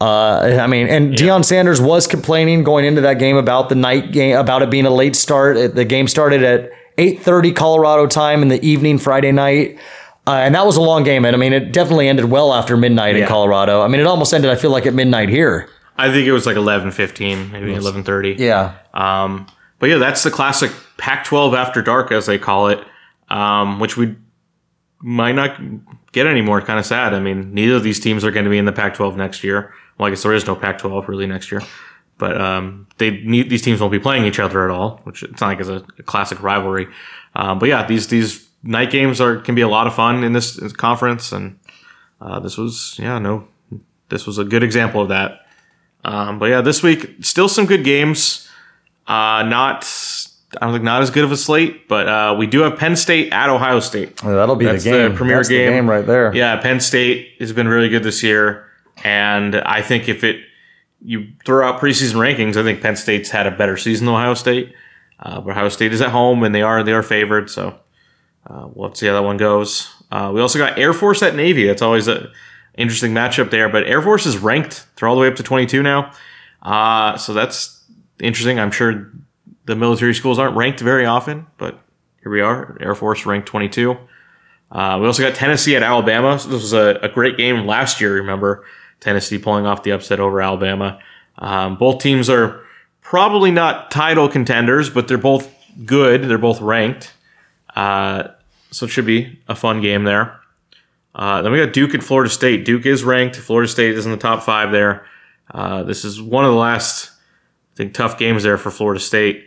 Uh, I mean, and Deion Sanders was complaining going into that game about the night game, about it being a late start. It- The game started at 8:30 Colorado time in the evening Friday night. Uh, and that was a long game. And I mean, it definitely ended well after midnight in Colorado. I mean, it almost ended, I feel like, at midnight here. I think it was like 11-15, maybe 11-30. Yeah. Um, but yeah, that's the classic Pac-12 after dark, as they call it, um, which we might not get anymore. Kind of sad. I mean, neither of these teams are going to be in the Pac-12 next year. Well, I guess there is no Pac-12 really next year, but um, they need these teams won't be playing each other at all, which it's not like it's a, a classic rivalry. Um, but yeah, these these night games are can be a lot of fun in this conference, and uh, this was yeah no, this was a good example of that. Um, but yeah, this week still some good games. Uh, not I don't think not as good of a slate, but uh, we do have Penn State at Ohio State. That'll be That's the the game. premier That's the game. game right there. Yeah, Penn State has been really good this year, and I think if it you throw out preseason rankings, I think Penn State's had a better season than Ohio State. Uh, but Ohio State is at home, and they are they are favored, so uh, we'll have to see how that one goes. Uh, we also got Air Force at Navy. That's always an interesting matchup there. But Air Force is ranked; they're all the way up to twenty two now, uh, so that's interesting. I'm sure the military schools aren't ranked very often, but here we are. Air Force ranked twenty two. Uh, we also got Tennessee at Alabama. So this was a, a great game last year. Remember Tennessee pulling off the upset over Alabama. Um, both teams are probably not title contenders, but they're both good. They're both ranked, uh, so it should be a fun game there. Uh, then we got Duke and Florida State. Duke is ranked. Florida State is in the top five there. Uh, this is one of the last, I think, tough games there for Florida State.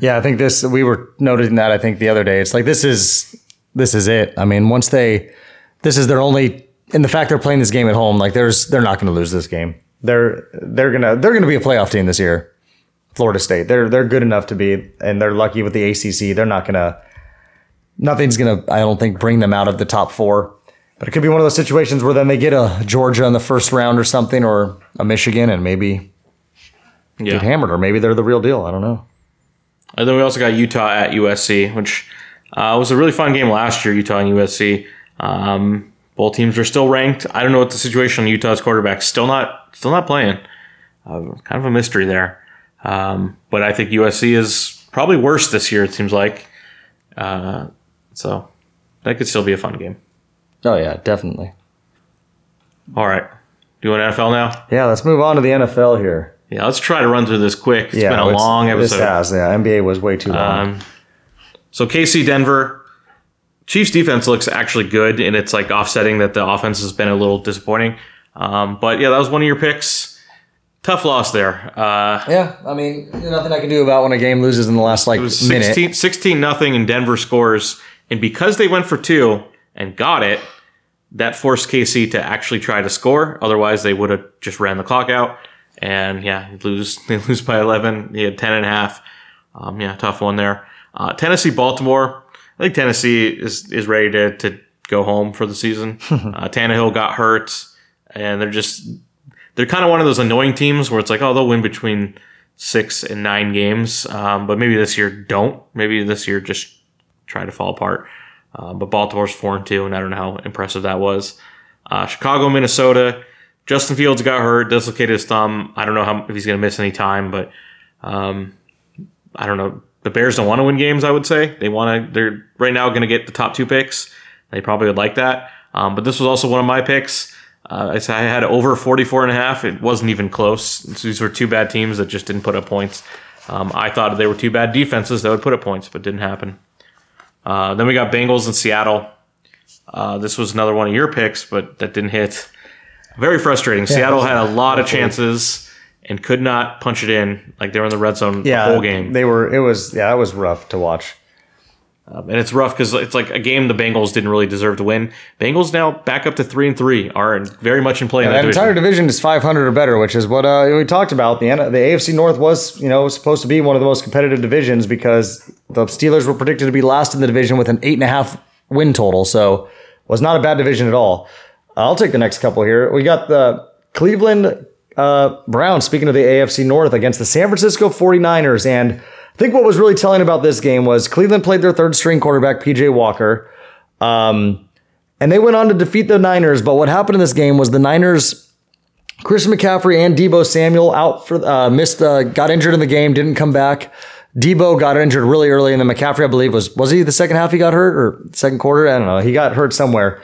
Yeah, I think this we were noting that I think the other day. It's like this is this is it. I mean, once they this is their only and the fact they're playing this game at home, like there's they're not going to lose this game. They're they're gonna they're gonna be a playoff team this year. Florida State. They're they're good enough to be, and they're lucky with the ACC. They're not gonna nothing's gonna I don't think bring them out of the top four. But it could be one of those situations where then they get a Georgia in the first round or something, or a Michigan, and maybe Yeah. get hammered, or maybe they're the real deal. I don't know. And then we also got Utah at USC, which uh, was a really fun game last year. Utah and USC. Um, both teams are still ranked. I don't know what the situation on Utah's quarterback. Still not, still not playing. Uh, kind of a mystery there. Um, but I think USC is probably worse this year. It seems like. Uh, so that could still be a fun game. Oh yeah, definitely. All right, doing NFL now. Yeah, let's move on to the NFL here. Yeah, let's try to run through this quick. It's yeah, been a long episode. This has, yeah. NBA was way too long. Um, so KC Denver, Chiefs defense looks actually good, and it's like offsetting that the offense has been a little disappointing. Um, but yeah, that was one of your picks. Tough loss there. Uh, yeah, I mean, nothing I can do about when a game loses in the last like it was minute. 16, 16 nothing, and Denver scores, and because they went for two and got it, that forced KC to actually try to score. Otherwise, they would have just ran the clock out. And yeah, they lose. <laughs> They lose by eleven. They had ten and a half. Um, yeah, tough one there. Uh, Tennessee, Baltimore. I think Tennessee is is ready to to go home for the season. <laughs> uh, Tannehill got hurt, and they're just they're kind of one of those annoying teams where it's like, oh, they'll win between six and nine games, um, but maybe this year don't. Maybe this year just tried to fall apart. Uh, but Baltimore's four and two, and I don't know how impressive that was. Uh, Chicago, Minnesota. Justin Fields got hurt, dislocated his thumb. I don't know how if he's going to miss any time, but um, I don't know. The Bears don't want to win games. I would say they want to. They're right now going to get the top two picks. They probably would like that. Um, but this was also one of my picks. Uh, I said I had over 44 and a half. It wasn't even close. These were two bad teams that just didn't put up points. Um, I thought they were two bad defenses that would put up points, but didn't happen. Uh, then we got Bengals in Seattle. Uh, this was another one of your picks, but that didn't hit. Very frustrating. Seattle had a lot of chances and could not punch it in. Like they were in the red zone Yeah, the whole game. They were. It was. Yeah, it was rough to watch. Um, and it's rough because it's like a game the Bengals didn't really deserve to win. Bengals now back up to three and three are very much in play in that that division. entire division is 500 or better, which is what uh, we talked about. The the AFC North was, you know, supposed to be one of the most competitive divisions because the Steelers were predicted to be last in the division with an eight and a half win total. So was not a bad division at all. I'll take the next couple here. We got the Cleveland uh, Browns, speaking of the AFC North, against the San Francisco 49ers. And I think what was really telling about this game was Cleveland played their third string quarterback, PJ Walker. Um, and they went on to defeat the Niners. But what happened in this game was the Niners, Christian McCaffrey and Deebo Samuel out for uh, missed, uh, got injured in the game, didn't come back. Deebo got injured really early, and then McCaffrey, I believe, was was he the second half he got hurt or second quarter? I don't know. He got hurt somewhere.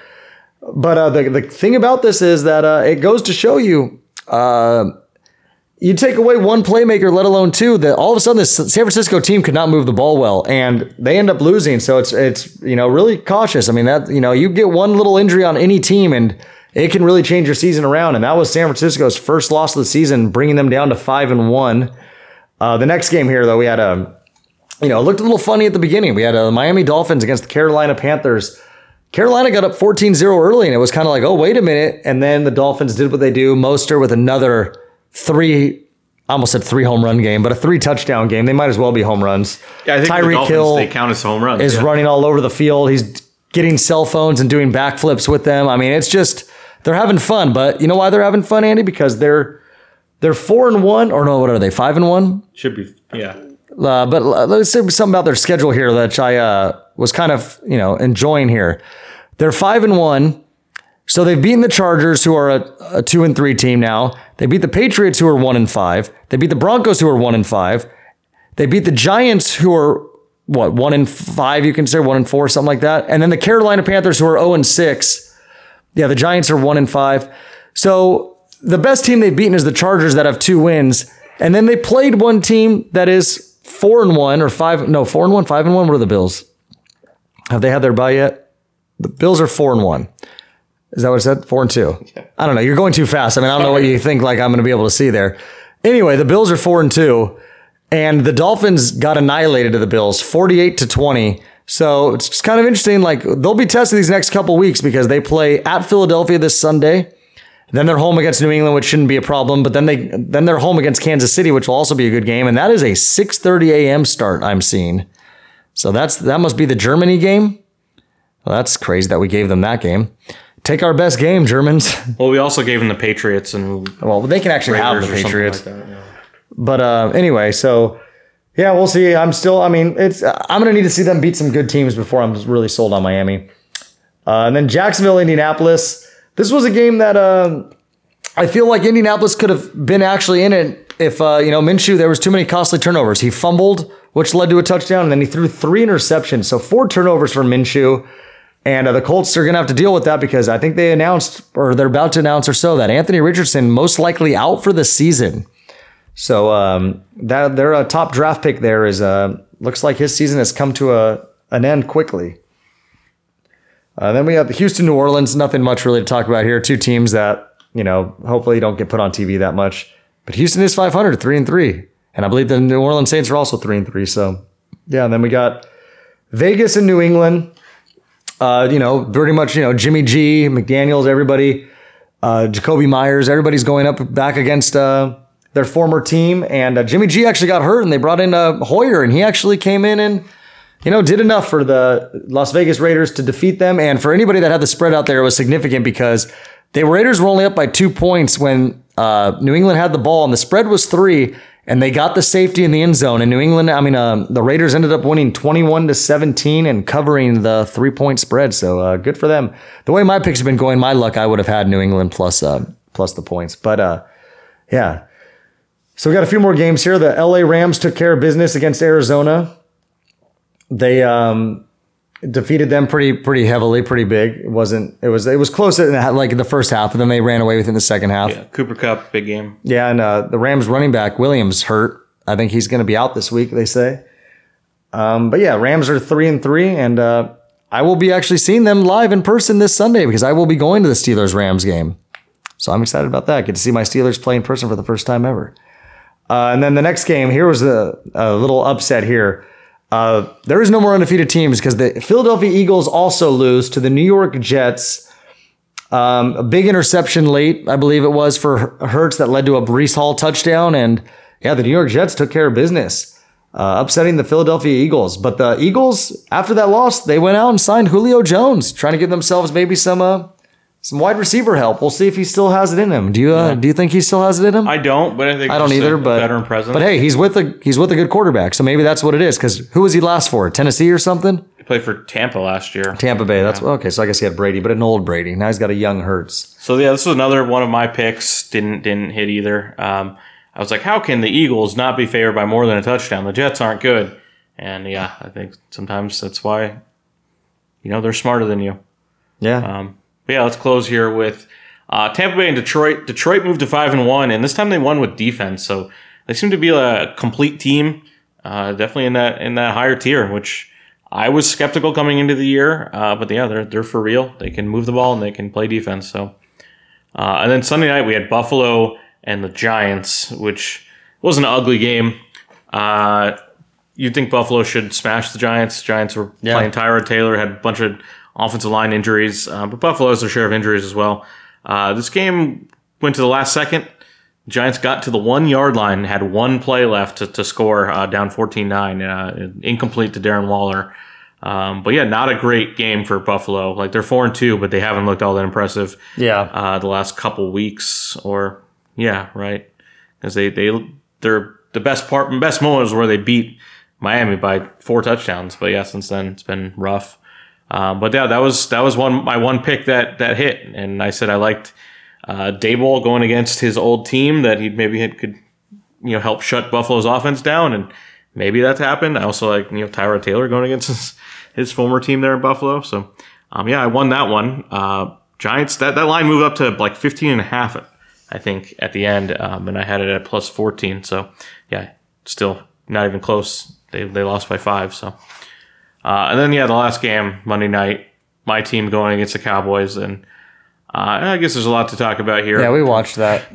But uh, the the thing about this is that uh, it goes to show you. You take away one playmaker, let alone two, that all of a sudden this San Francisco team could not move the ball well, and they end up losing. So it's it's you know really cautious. I mean that you know you get one little injury on any team, and it can really change your season around. And that was San Francisco's first loss of the season, bringing them down to five and one. Uh, the next game here, though, we had a you know it looked a little funny at the beginning. We had a Miami Dolphins against the Carolina Panthers. Carolina got up 14-0 early, and it was kind of like, oh, wait a minute. And then the Dolphins did what they do. Mostert with another three, I almost said three home run game, but a three touchdown game. They might as well be home runs. yeah, I think the Dolphins, Hill they count as home runs. is yeah. running all over the field. He's getting cell phones and doing backflips with them. I mean, it's just they're having fun. But you know why they're having fun, Andy? Because they're they're four and one, or no, what are they? Five and one. Should be, yeah. Uh, but uh, let's say something about their schedule here that I uh, was kind of you know enjoying here. They're five and one, so they've beaten the Chargers, who are a, a two and three team now. They beat the Patriots, who are one and five. They beat the Broncos, who are one and five. They beat the Giants, who are what one and five, you consider one and four, something like that. And then the Carolina Panthers, who are zero and six. Yeah, the Giants are one and five. So the best team they've beaten is the Chargers that have two wins. And then they played one team that is four and one or five, no, four and one, five and one. What are the Bills? Have they had their bye yet? The Bills are four and one. Is that what it said? Four and two. Yeah. I don't know. You're going too fast. I mean, I don't know what you think like I'm going to be able to see there. Anyway, the Bills are four and two, and the Dolphins got annihilated to the Bills, 48 to 20. So it's kind of interesting. Like they'll be tested these next couple weeks because they play at Philadelphia this Sunday. Then they're home against New England, which shouldn't be a problem. But then they then they're home against Kansas City, which will also be a good game. And that is a 6:30 a.m. start. I'm seeing. So that's that must be the Germany game. Well, that's crazy that we gave them that game. Take our best game, Germans. <laughs> Well, we also gave them the Patriots and well, they can actually have the Patriots. like that. yeah. But uh, anyway, so yeah, we'll see. I'm still. I mean, it's. I'm gonna need to see them beat some good teams before I'm really sold on Miami. Uh, and then Jacksonville, Indianapolis. This was a game that uh, I feel like Indianapolis could have been actually in it if uh, you know Minshew. There was too many costly turnovers. He fumbled, which led to a touchdown, and then he threw three interceptions. So four turnovers for Minshew. And uh, the Colts are going to have to deal with that because I think they announced, or they're about to announce or so, that Anthony Richardson most likely out for the season. So um, that their uh, top draft pick there is uh, looks like his season has come to a an end quickly. Uh, then we have the Houston, New Orleans. Nothing much really to talk about here. Two teams that you know hopefully don't get put on TV that much. But Houston is 500, three and three, and I believe the New Orleans Saints are also three and three. So yeah, and then we got Vegas and New England. Uh, you know, pretty much you know Jimmy G, McDaniels, everybody, uh, Jakobi Meyers, everybody's going up back against uh, their former team, and uh, Jimmy G actually got hurt, and they brought in uh, Hoyer, and he actually came in and you know did enough for the Las Vegas Raiders to defeat them, and for anybody that had the spread out there, it was significant because the Raiders were only up by two points when uh, New England had the ball, and the spread was three. And they got the safety in the end zone. And New England, I mean, uh, the Raiders ended up winning 21 to 17 and covering the three point spread. So uh, good for them. The way my picks have been going, my luck, I would have had New England plus uh, plus the points. But uh, yeah. So we got a few more games here. The LA Rams took care of business against Arizona. They um, defeated them pretty pretty heavily, pretty big. It wasn't. It was it was close in the, like in the first half, and then they ran away with it in the second half. Yeah, Cooper Kupp, big game. Yeah, and uh, the Rams running back Williams hurt. I think he's going to be out this week. They say. Um, but yeah, Rams are three and three, and uh, I will be actually seeing them live in person this Sunday because I will be going to the Steelers Rams game. So I'm excited about that. Get to see my Steelers play in person for the first time ever. Uh, and then the next game, here was a, a little upset here. Uh, there is no more undefeated teams because the Philadelphia Eagles also lose to the New York Jets. Um, a big interception late, I believe it was for Hurts that led to a Breece Hall touchdown. And yeah, the New York Jets took care of business, uh, upsetting the Philadelphia Eagles. But the Eagles, after that loss, they went out and signed Julio Jones, trying to give themselves maybe some uh, some wide receiver help. We'll see if he still has it in him. Do you uh, do you think he still has it in him? I don't, but I think I don't either, a but veteran presence. But hey, he's with a he's with a good quarterback, so maybe that's what it is. Because who was he last for? Tennessee or something? he played for Tampa last year. Tampa Bay. That's okay. So I guess he had Brady, but an old Brady. Now he's got a young Hurts. So yeah, this was another one of my picks. Didn't didn't hit either. Um, I was like, how can the Eagles not be favored by more than a touchdown? The Jets aren't good, and yeah, I think sometimes that's why, you know, they're smarter than you. Yeah. Um, but yeah, let's close here with uh, Tampa Bay and Detroit. Detroit moved to five and one, and this time they won with defense. So they seem to be a complete team, uh, definitely in that in that higher tier, which I was skeptical coming into the year. Uh, but yeah, they're they're for real. They can move the ball and they can play defense. So uh, and then Sunday night we had Buffalo and the Giants, which was an ugly game. Uh, you'd think Buffalo should smash the Giants. Giants were Yeah. playing Tyrod Taylor, had a bunch of offensive line injuries, uh, but Buffalo has their share of injuries as well. Uh, this game went to the last second. Giants got to the one yard line, had one play left to, to score, uh, down 14 9, uh, incomplete to Darren Waller. Um, but yeah, not a great game for Buffalo. Like they're 4 and 2, but they haven't looked all that impressive Yeah. uh, the last couple weeks, or yeah, right, because they they, they're the best part, best moment was where they beat Miami by four touchdowns. But yeah, since then it's been rough. Um, but yeah, that was that was one my one pick that that hit, and I said I liked uh, Daboll going against his old team that he maybe had, could you know help shut Buffalo's offense down, and maybe that's happened. I also like you know Tyrod Taylor going against <laughs> his, his former team there in Buffalo. So um, yeah, I won that one. Uh, Giants that that line moved up to like 15 and a half, I think at the end, um, and I had it at plus 14. So yeah, still not even close. They they lost by five. So uh, and then yeah, the last game Monday night, my team going against the Cowboys, and uh, I guess there's a lot to talk about here Yeah, we watched that.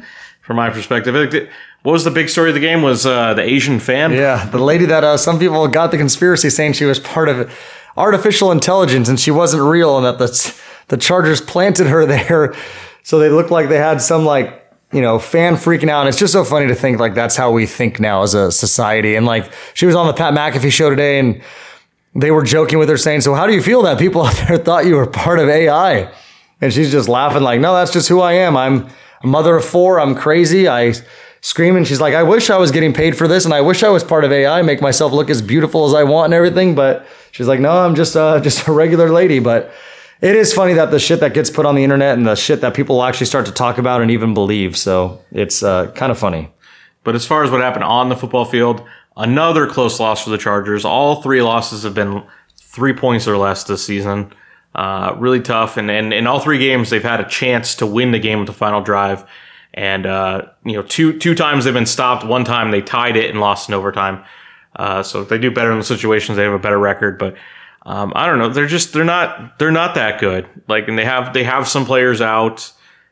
from my perspective. I think that- What was the big story of the game? Was uh, the Asian fan? Yeah, the lady that uh, some people got the conspiracy saying she was part of artificial intelligence and she wasn't real, and that the the Chargers planted her <laughs> there, so they looked like they had some like you know fan freaking out. And it's just so funny to think like that's how we think now as a society. And like she was on the Pat McAfee show today, and they were joking with her saying, "So how do you feel that people <laughs> out there thought you were part of AI?" And she's just laughing like, "No, that's just who I am. I'm a mother of four. I'm crazy. I scream." And she's like, "I wish I was getting paid for this, and I wish I was part of AI, make myself look as beautiful as I want and everything." But she's like, "No, I'm just uh, <laughs> just a regular lady." But it is funny that the shit that gets put on the internet and the shit that people actually start to talk about and even believe. So it's uh, kind of funny. But as far as what happened on the football field, another close loss for the Chargers. All three losses have been three points or less this season. Uh, really tough. And, and in all three games, they've had a chance to win the game with the final drive. And, uh, you know, two, two times they've been stopped. One time they tied it and lost in overtime. Uh, so if they do better in the situations, they have a better record. But, um, I don't know. They're just, they're not, they're not that good. Like, and they have, they have some players out.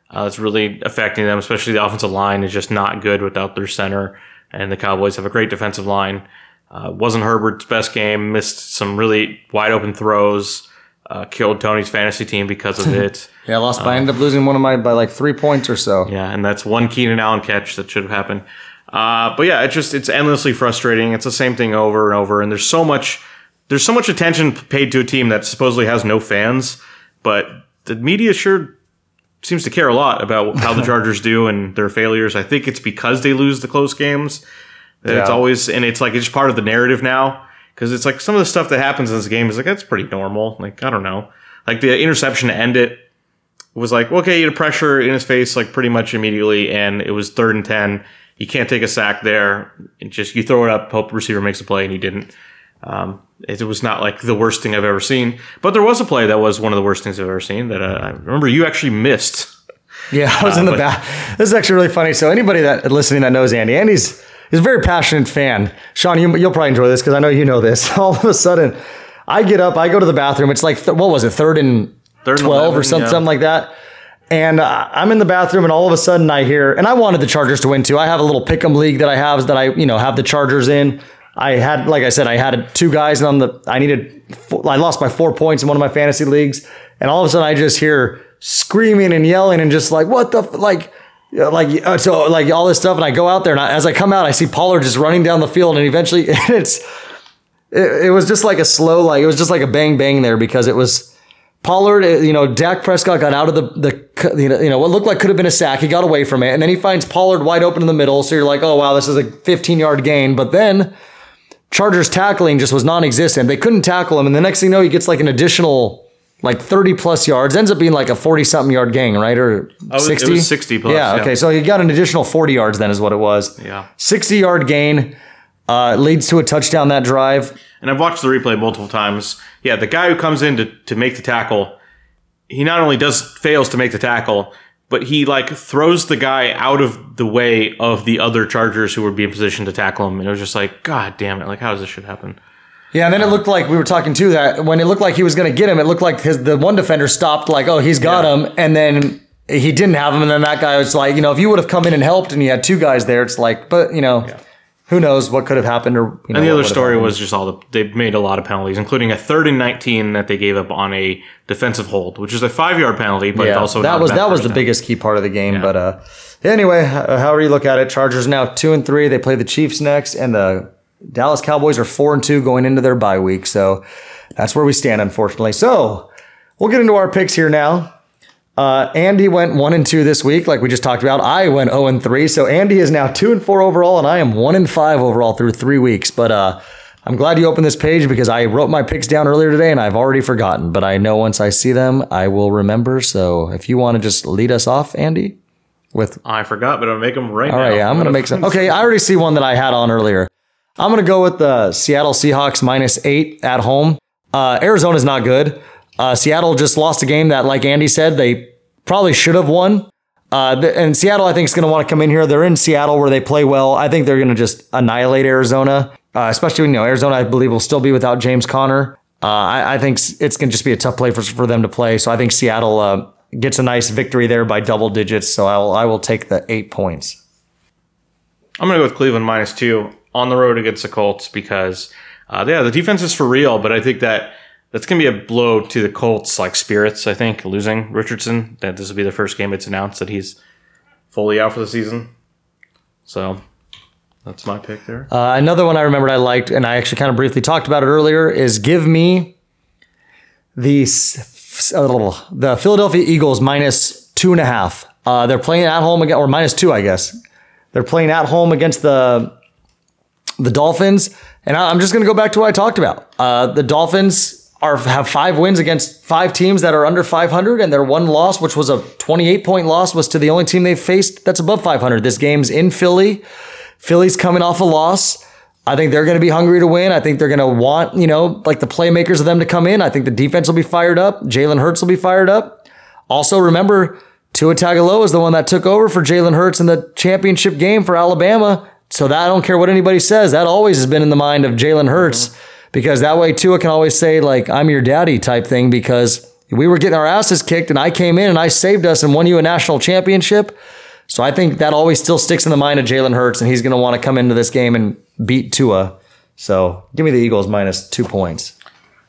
Uh, it's really affecting them, especially the offensive line is just not good without their center. And the Cowboys have a great defensive line. Uh, wasn't Herbert's best game. Missed some really wide open throws. Uh, killed Tony's fantasy team because of <laughs> it. Yeah, I lost. by I ended up losing one of my by like three points or so. yeah, and that's one Keenan Allen catch that should have happened. Uh, but yeah, it's just it's endlessly frustrating. It's the same thing over and over, and there's so much there's so much attention paid to a team that supposedly has no fans, but the media sure seems to care a lot about <laughs> how the Chargers do and their failures. I think it's because they lose the close games. It's Yeah. always and it's like it's just part of the narrative now because it's like some of the stuff that happens in this game is like that's pretty normal. Like I don't know, like the interception to end it was like okay, you had pressure in his face like pretty much immediately, and it was third and ten. You can't take a sack there. It just you throw it up, hope the receiver makes a play, and he didn't. Um, it, was not like the worst thing I've ever seen, but there was a play that was one of the worst things I've ever seen. That uh, I remember you actually missed. Yeah, I was in the but- back. This is actually really funny. So anybody that listening that knows Andy, Andy's is a very passionate fan. Sean, you, you'll probably enjoy this because I know you know this. <laughs> All of a sudden, I get up, I go to the bathroom. It's like th- what was it, third and Third twelve or something, yeah. something like that. And uh, I'm in the bathroom, and all of a sudden I hear, and I wanted the Chargers to win too. I have a little pick'em league that I have that I, you know, have the Chargers in. I had, like I said, I had two guys on the. I needed. I lost by four points in one of my fantasy leagues, and all of a sudden I just hear screaming and yelling and just like what the f-? like. Like uh, so, like all this stuff, and I go out there, and I, as I come out, I see Pollard just running down the field, and eventually, <laughs> it's it, it was just like a slow, like it was just like a bang bang there because it was Pollard. uh, You know, Dak Prescott got out of the the you know, you know what looked like could have been a sack. He got away from it, and then he finds Pollard wide open in the middle. So you're like, oh wow, this is a 15 yard gain. But then Chargers tackling just was non-existent. They couldn't tackle him, and the next thing you know, he gets like an additional. Like 30 plus yards ends up being like a 40 something yard gain, right? Or was- it 60? was 60 plus, Yeah, yeah. okay. So he got an additional 40 yards then, is what it was. Yeah. 60 yard gain uh, leads to a touchdown that drive. and I've watched the replay multiple times. Yeah, the guy who comes in to, to make the tackle, he not only does fails to make the tackle, but he like throws the guy out of the way of the other Chargers who would be in position to tackle him. And it was just like, God damn it! Like, how does this shit happen? Yeah, and then it looked like we were talking too that when it looked like he was going to get him, it looked like his, the one defender stopped, like, oh, he's got Yeah. him, and then he didn't have him, and then that guy was like, you know, if you would have come in and helped, and you had two guys there, it's like, but you know, who knows what could have happened, or you know, And the other story happened. was just all the they made a lot of penalties, including a third and nineteen that they gave up on a defensive hold, which is a five yard penalty, but yeah, also that was that was the down. biggest key part of the game. But uh, anyway, however you look at it, Chargers now two and three. They play the Chiefs next, and the Dallas Cowboys are four and two going into their bye week. So that's where we stand, unfortunately. So we'll get into our picks here now. Uh, Andy went one and two this week, like we just talked about. I went zero and three, so Andy is now two and four overall, and I am one and five overall through three weeks. But uh, I'm glad you opened this page because I wrote my picks down earlier today, and I've already forgotten. But I know once I see them, I will remember. So if you want to just lead us off, Andy, with I forgot, but I'm gonna make them right all now. right, yeah, I'm gonna make some. Okay, I already see one that I had on earlier. I'm gonna go with the Seattle Seahawks minus eight at home. Uh, Arizona's not good. Uh, Seattle just lost a game that, like Andy said, they probably should have won. Uh, and Seattle, I think, is going to want to come in here. They're in Seattle where they play well. I think they're going to just annihilate Arizona, uh, especially you know, Arizona, I believe, will still be without James Conner. Uh, I, I think it's going to just be a tough play for, for them to play. So I think Seattle uh, gets a nice victory there by double digits. So I will, I will take the eight points. I'm gonna go with Cleveland minus two on the road against the Colts because, uh, yeah, the defense is for real, but I think that that's gonna be a blow to the Colts like spirits. I think losing Richardson that this will be the first game it's announced that he's fully out for the season. So that's my pick there. Uh, another one I remembered I liked, and I actually kind of briefly talked about it earlier, is give me the uh, the Philadelphia Eagles minus two and a half. Uh, they're playing at home again, or minus two, I guess. They're playing at home against the the Dolphins, and I- I'm just going to go back to what I talked about. Uh, the Dolphins are have five wins against five teams that are under 500, and their one loss, which was a 28 point loss, was to the only team they've faced that's above 500. This game's in Philly. Philly's coming off a loss. I think they're going to be hungry to win. I think they're going to want, you know, like the playmakers of them to come in. I think the defense will be fired up. Jalen Hurts will be fired up. Also, remember, Tua Tagovailoa is the one that took over for Jalen Hurts in the championship game for Alabama. So that I don't care what anybody says. That always has been in the mind of Jalen Hurts because that way Tua can always say like I'm your daddy type thing because we were getting our asses kicked and I came in and I saved us and won you a national championship. So I think that always still sticks in the mind of Jalen Hurts and he's going to want to come into this game and beat Tua. So give me the Eagles minus two points.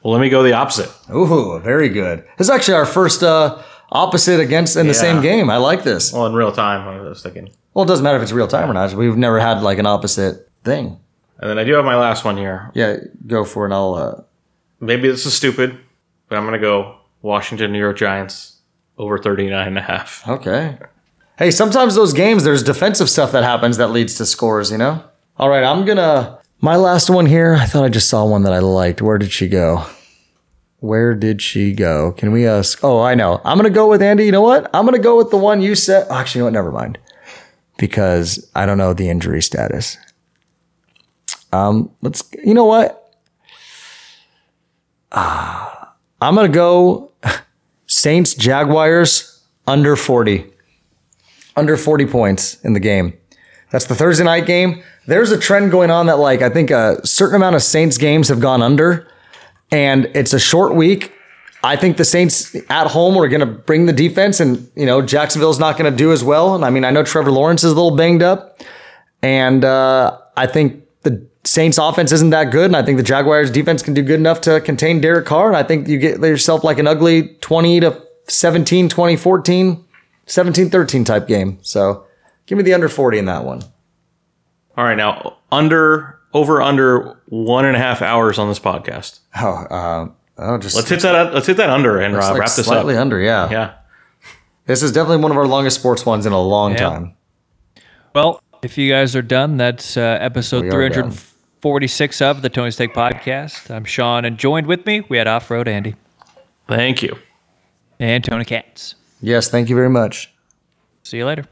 Well, let me go the opposite. Ooh, very good. This is actually our first uh, opposite against in the Yeah. same game. I like this. Well, in real time, I was thinking. Well, it doesn't matter if it's real time or not. We've never had like an opposite thing. And then I do have my last one here. Yeah, go for it. I'll. Uh, Maybe this is stupid, but I'm gonna go Washington New York Giants over 39 and a half. <laughs> okay. Hey, sometimes those games there's defensive stuff that happens that leads to scores. You know. All right, I'm gonna my last one here. I thought I just saw one that I liked. Where did she go? Where did she go? Can we ask? Oh, I know. I'm gonna go with Andy. You know what? I'm gonna go with the one you said. Actually, you know what? Never mind, because I don't know the injury status. Um, let's. You know what? Ah, I'm gonna go <laughs> Saints Jaguars under 40. Under 40 points in the game. That's the Thursday night game. There's a trend going on that like I think a certain amount of Saints games have gone under and it's a short week. I think the Saints at home are going to bring the defense, and you know Jacksonville's not going to do as well. And I mean, I know Trevor Lawrence is a little banged up, and uh, I think the Saints offense isn't that good, and I think the Jaguars defense can do good enough to contain Derek Carr. And I think you get yourself like an ugly 20 to 17, 20, 14, 17, 13 type game. So give me the under 40 in that one. All right. Now, under, over, under one and a half hours on this podcast. Oh, uh, oh just let's hit that. Let's hit that under and like wrap this slightly up. Slightly under. Yeah. Yeah. This is definitely one of our longest sports ones in a long yeah. time. Well, if you guys are done, that's uh, episode we 340 46 of the Tony's Take Podcast. I'm Sean, and joined with me, we had Off Road Andy. Thank you. And Tony Katz. Yes, thank you very much. See you later.